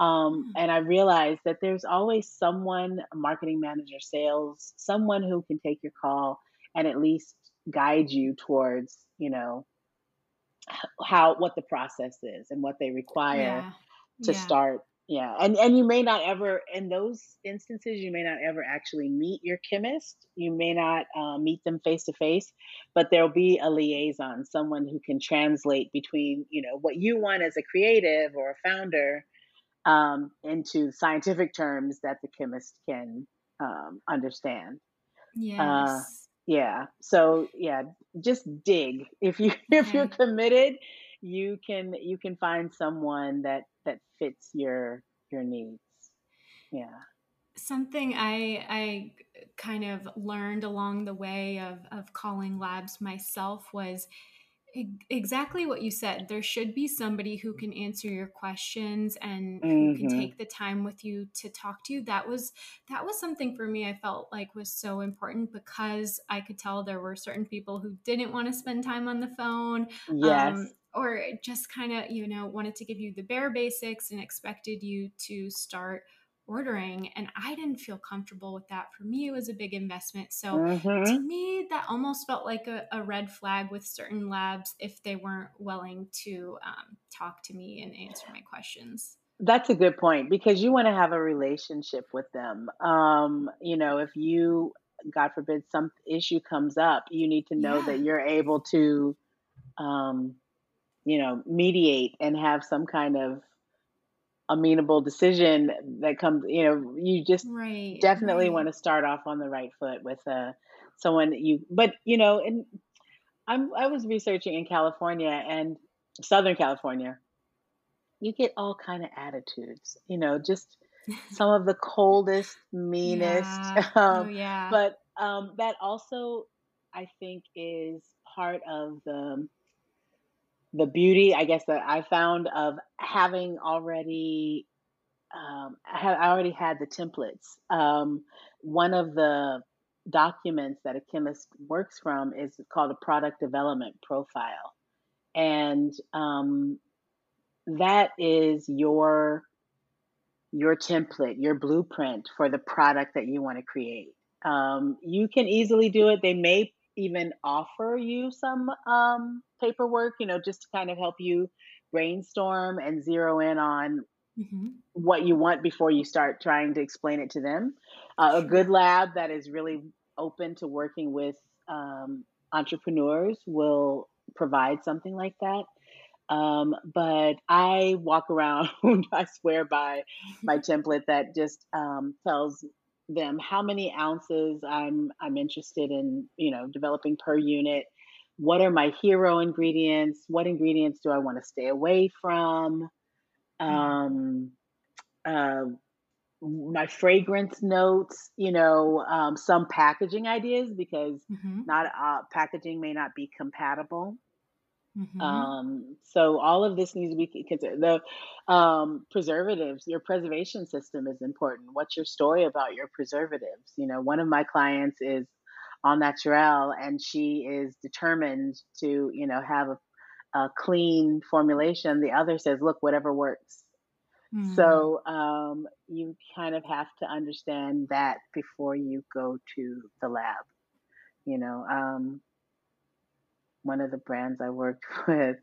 Um, Hmm. and I realized that there's always someone, a marketing manager, sales, someone who can take your call and at least guide you towards, you know, how what the process is and what they require Yeah. to Yeah. start yeah and and you may not ever in those instances you may not ever actually meet your chemist you may not uh, meet them face to face but there'll be a liaison someone who can translate between you know what you want as a creative or a founder um, into scientific terms that the chemist can um, understand uh, Yes. yeah. So yeah, just dig. If you if you're committed, you can you can find someone that that fits your your needs. Yeah. Something I I kind of learned along the way of of calling labs myself was exactly what you said. There should be somebody who can answer your questions and who can Mhm. take the time with you to talk to you. That was that was something for me I felt like was so important because I could tell there were certain people who didn't want to spend time on the phone um, Yes. or just kind of you know wanted to give you the bare basics and expected you to start ordering and i didn't feel comfortable with that for me it was a big investment so to Mhm. me that almost felt like a, a red flag with certain labs if they weren't willing to um, talk to me and answer my questions That's a good point because you want to have a relationship with them. Um, you know, if you God forbid some issue comes up, you need to know that you're able to um, you know, mediate and have some kind of amenable decision that comes you know you just right definitely right. want to start off on the right foot with uh someone you but you know and i'm i was researching in california and southern california. You get all kind of attitudes you know just some of the coldest meanest yeah. oh um yeah. but um that also i think is part of the the beauty i guess that i found of having already um, I, I already had the templates. Um, one of the documents that a chemist works from is called a product development profile. And um, that is your your template, your blueprint for the product that you want to create. Um, you can easily do it. They may even offer you some um, paperwork, you know, just to kind of help you brainstorm and zero in on hmm what you want before you start trying to explain it to them. Uh, a good lab that is really open to working with um, entrepreneurs will provide something like that. Um, but I walk around, I swear by my template that just um, tells them how many ounces I'm I'm interested in, you know, developing per unit. What are my hero ingredients? What ingredients do I want to stay away from? Um, uh, my fragrance notes, you know, um, some packaging ideas because hmm not uh, packaging may not be compatible. Hmm Um, so all of this needs to be considered. The um, preservatives, your preservation system is important. What's your story about your preservatives? You know, one of my clients is all natural, and she is determined to, you know, have a, a clean formulation. The other says, look, whatever works. mm So um, you kind of have to understand that before you go to the lab. You know, um, one of the brands I worked with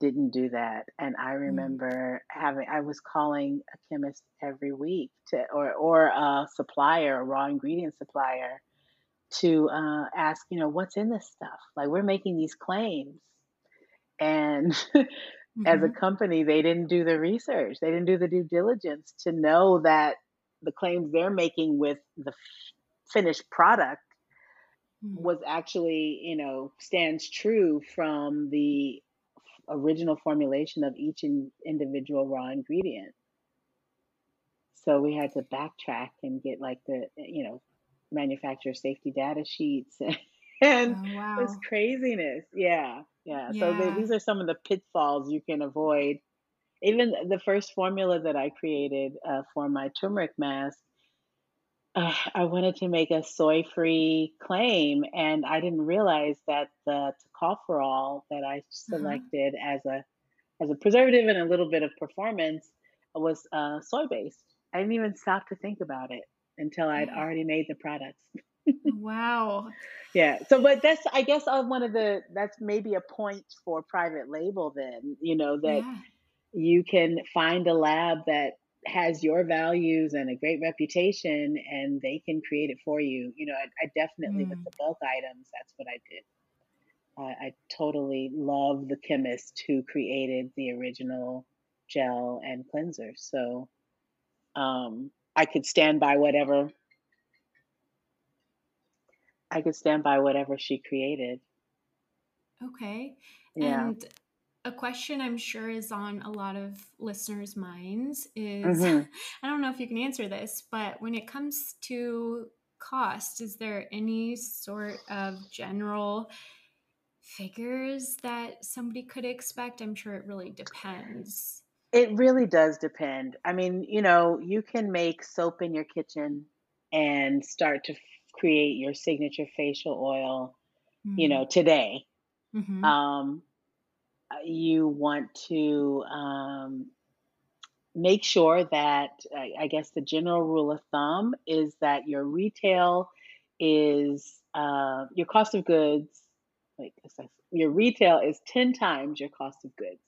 didn't do that. And I Mm. remember having I was calling a chemist every week to or or a supplier, a raw ingredient supplier to uh, ask, you know, what's in this stuff? Like we're making these claims. And as a hmm company, they didn't do the research. They didn't do the due diligence to know that the claims they're making with the finished product Mm. Was actually, you know, stands true from the original formulation of each in, individual raw ingredient. So we had to backtrack and get like the, you know, manufacturer safety data sheets and Oh, it was wow. crazy,ness Yeah, yeah. So the, these are some of the pitfalls you can avoid. Even the first formula that I created uh, for my turmeric mask, uh, I wanted to make a soy-free claim, and I didn't realize that the tocopherol that I Uh-huh. selected as a as a preservative and a little bit of performance was uh, soy-based. I didn't even stop to think about it until I'd Yeah. already made the products. Wow. Yeah. So, but that's, I guess, uh, one of the, that's maybe a point for private label then, you know, that Yeah. you can find a lab that has your values and a great reputation and they can create it for you. You know, I, I definitely, with Mm. the bulk items, that's what I did. I, I totally love the chemist who created the original gel and cleanser. So, um, I could stand by whatever, I could stand by whatever she created. Okay. Yeah. And a question I'm sure is on a lot of listeners' minds is hmm I don't know if you can answer this, but when it comes to cost, is there any sort of general figures that somebody could expect? I'm sure it really depends. It really does depend. I mean, you know, you can make soap in your kitchen and start to f- create your signature facial oil, you Mm. know, today. Mm-hmm. Um, you want to um, make sure that, I guess, the general rule of thumb is that your retail is uh, your cost of goods, like your retail is 10 times your cost of goods.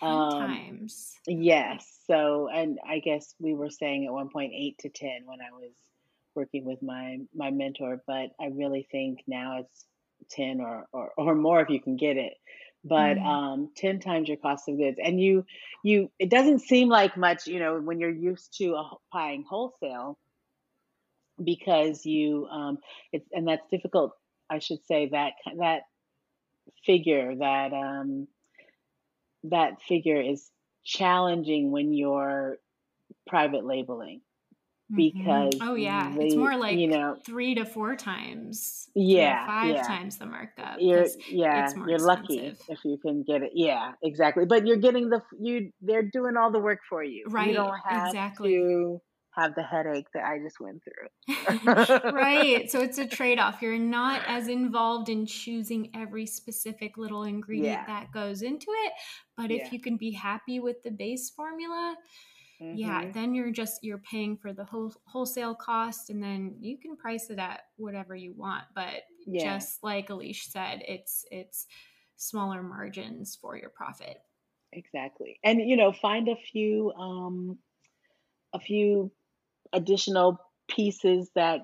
10 Um, times. Yes. So, and I guess we were saying at one point eight to 10 when I was working with my my mentor, but I really think now it's 10 or or, or more if you can get it. But Mm. um 10 times your cost of goods. And you you it doesn't seem like much, you know, when you're used to a, buying wholesale because you um it's and that's difficult, I should say that that figure that um that figure is challenging when you're private labeling Mm-hmm. Mm-hmm. because Oh, yeah. It's the more you like know three to four times, yeah five yeah times the markup you're yeah it's more you're lucky if you can get it yeah exactly but you're getting the you they're doing all the work for you you Right. don't have Exactly. to have the headache that i just went through right. So it's a trade off. You're not as involved in choosing every specific little ingredient yeah that goes into it. But if yeah you can be happy with the base formula, yeah, mhm then you're just you're paying for the whole wholesale cost and then you can price it at whatever you want. But yeah just like Alish said, it's it's smaller margins for your profit. exactly and you know find a few um a few additional pieces that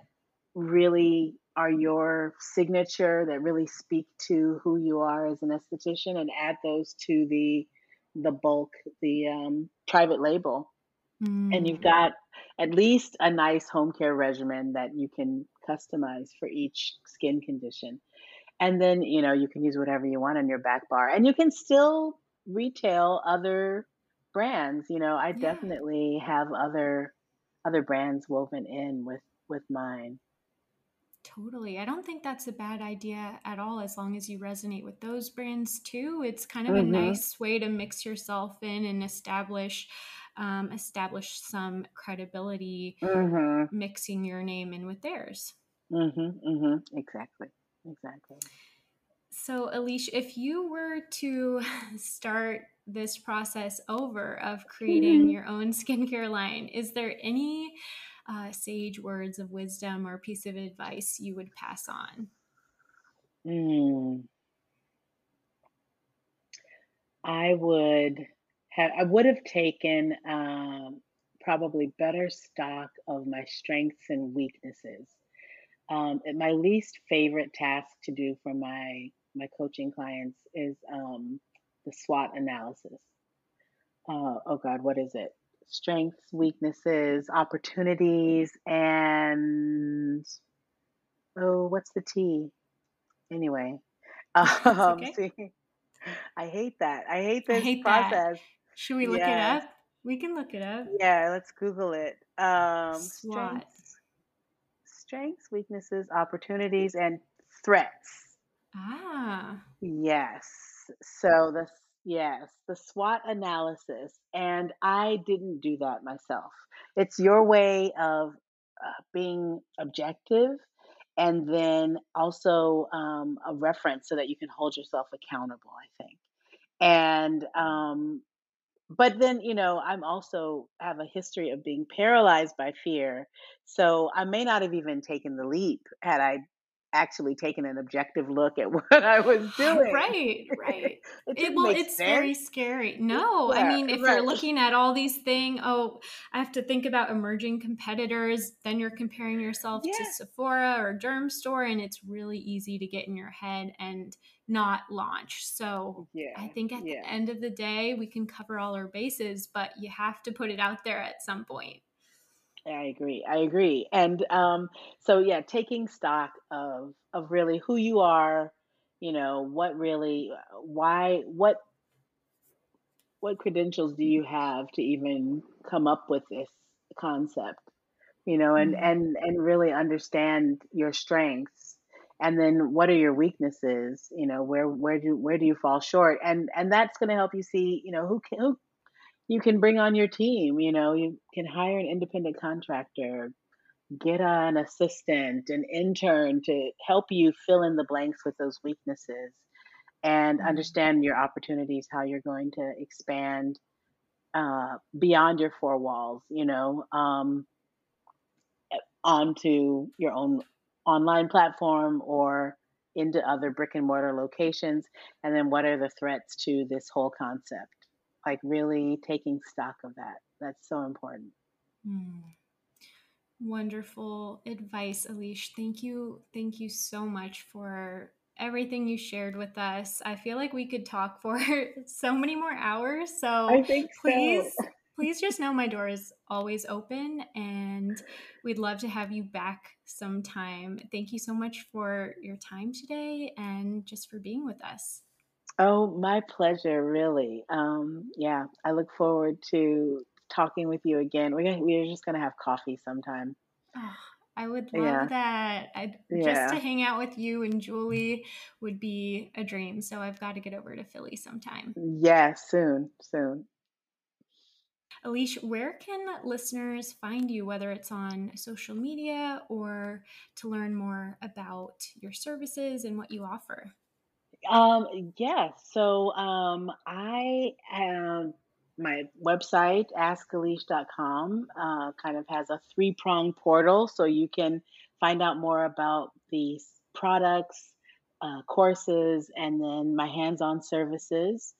really are your signature that really speak to who you are as an esthetician and add those to the the bulk the um, private label and you've Mm, got at least a nice home care regimen that you can customize for each skin condition and then you know you can use whatever you want on your back bar and you can still retail other brands you know i yeah. definitely have other other brands woven in with with mine Totally. I don't think that's a bad idea at all as long as you resonate with those brands too. It's kind of a mhm nice way to mix yourself in and establish um, establish some credibility mhm mixing your name in with theirs. Mm-hmm, mm-hmm. exactly exactly So, Alicia, if you were to start this process over of creating your own skincare line, is there any uh, sage words of wisdom or piece of advice you would pass on? mm. I would have I would have taken um, probably better stock of my strengths and weaknesses. Um, and my least favorite task to do for my my coaching clients is um, the SWOT analysis. Uh, oh God, what is it? Strengths, weaknesses, opportunities, and oh, what's the T? Anyway, um, okay. see, I hate that. I hate I this process. that. Should we look it up? We can look it up. yeah. Let's Google it. Um, strengths, strengths, weaknesses, opportunities, and threats. Ah, Yes. So the yes, the SWOT analysis, and I didn't do that myself. It's your way of uh, being objective, and then also um, a reference so that you can hold yourself accountable. I think, and um, but then you know i'm also have a history of being paralyzed by fear so i may not have even taken the leap had i actually taken an objective look at what i was doing right, right. it It well, it's sense very scary. No, I mean, if you're looking at all these things, oh, I have to think about emerging competitors. Then you're comparing yourself to Sephora or Dermstore, and it's really easy to get in your head and not launch. So I think at the end of the day, we can cover all our bases, but you have to put it out there at some point. I agree i agree and um so yeah taking stock of of really who you are you know what really why what what credentials do you have to even come up with this concept you know and Mm, and and really understand your strengths and then what are your weaknesses you know where where do where do you fall short and and that's going to help you see you know who can who you can bring on your team you know you can hire an independent contractor get an assistant an intern to help you fill in the blanks with those weaknesses and mm, understand your opportunities how you're going to expand uh, beyond your four walls you know um, onto your own online platform or into other brick and mortar locations? And then what are the threats to this whole concept? Like really taking stock of that. That's so important. mm. Wonderful advice, Aliesh. Thank you. Thank you so much for everything you shared with us. I feel like we could talk for so many more hours. So I think so. please, please just know my door is always open and we'd love to have you back sometime. Thank you so much for your time today and just for being with us. Oh, my pleasure, really. Um, yeah, I look forward to talking with you again. We're gonna, we're just gonna have coffee sometime. Oh, I would love Yeah, that. I just to hang out with you and Julie would be a dream. So I've got to get over to Philly sometime. yeah. Soon, soon. Alicia, where can listeners find you, whether it's on social media or to learn more about your services and what you offer? Um, yeah. So um, I am my website, askaliesh.com, uh, kind of has a three prong portal so you can find out more about these products, uh, courses, and then my hands on services.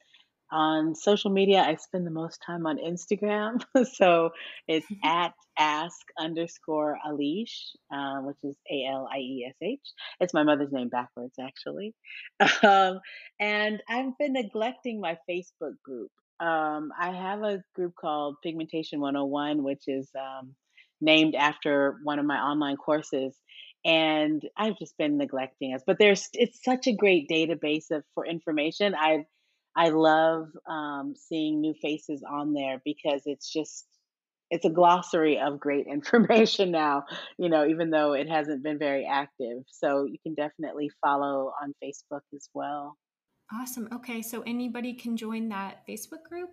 On social media, I spend the most time on Instagram. so it's at ask underscore Aliesh, uh, which is A L I E S H. It's my mother's name backwards, actually. Um, and I've been neglecting my Facebook group. Um, I have a group called Pigmentation 101, which is um, named after one of my online courses. And I've just been neglecting it. But there's it's such a great database of for information. I I love um, seeing new faces on there because it's just it's a glossary of great information now, you know, even though it hasn't been very active. So you can definitely follow on Facebook as well. Awesome. Okay, so anybody can join that Facebook group?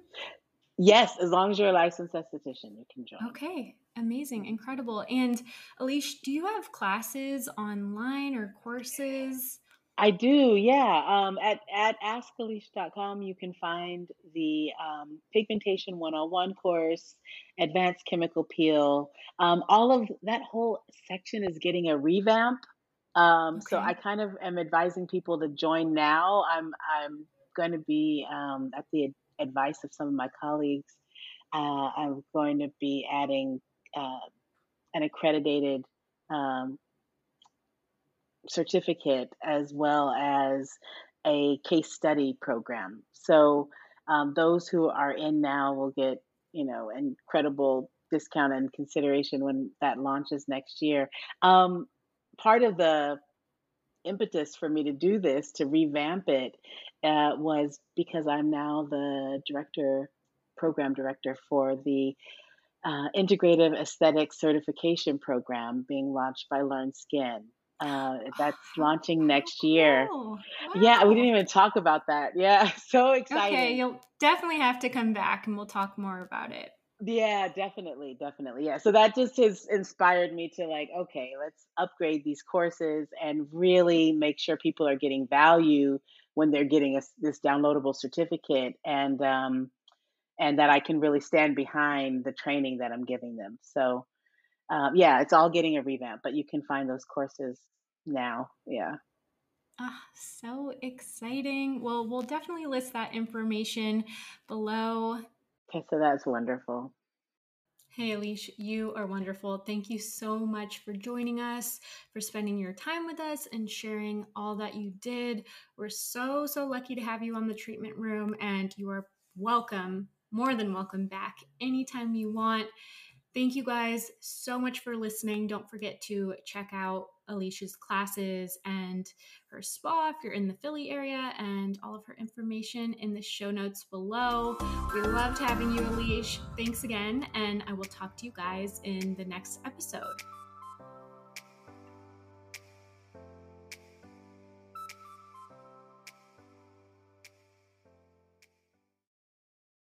Yes, as long as you're a licensed esthetician, you can join. Okay, amazing, incredible. And Aliesh, do you have classes online or courses? I do, yeah. Um, at at askaliesh.com, you can find the um, Pigmentation 101 course, Advanced Chemical Peel. Um, all of that whole section is getting a revamp. Um, so I kind of am advising people to join now. I'm I'm going to be, um, at the advice of some of my colleagues, uh, I'm going to be adding uh, an accredited um, certificate as well as a case study program. So um, those who are in now will get, you know, incredible discount and consideration when that launches next year. Um, part of the impetus for me to do this, to revamp it, uh, was because I'm now the director, program director for the uh, Integrative Aesthetic Certification Program being launched by LearnSkin. Uh, that's launching next year. Wow. Yeah, we didn't even talk about that. Yeah, so exciting. Okay, you'll definitely have to come back and we'll talk more about it. Yeah, definitely, definitely. Yeah. So that just has inspired me to like, okay, let's upgrade these courses and really make sure people are getting value when they're getting a, this downloadable certificate and um and that I can really stand behind the training that I'm giving them. So um, yeah, it's all getting a revamp, but you can find those courses now. Yeah. Ah, so exciting. Well, we'll definitely list that information below. Okay, so that's wonderful. Hey, Aliesh, you are wonderful. Thank you so much for joining us, for spending your time with us, and sharing all that you did. We're so, so lucky to have you on the treatment room, and you are welcome, more than welcome back anytime you want. Thank you guys so much for listening. Don't forget to check out Alicia's classes and her spa if you're in the Philly area, and all of her information in the show notes below. We loved having you, Alicia. Thanks again, and I will talk to you guys in the next episode.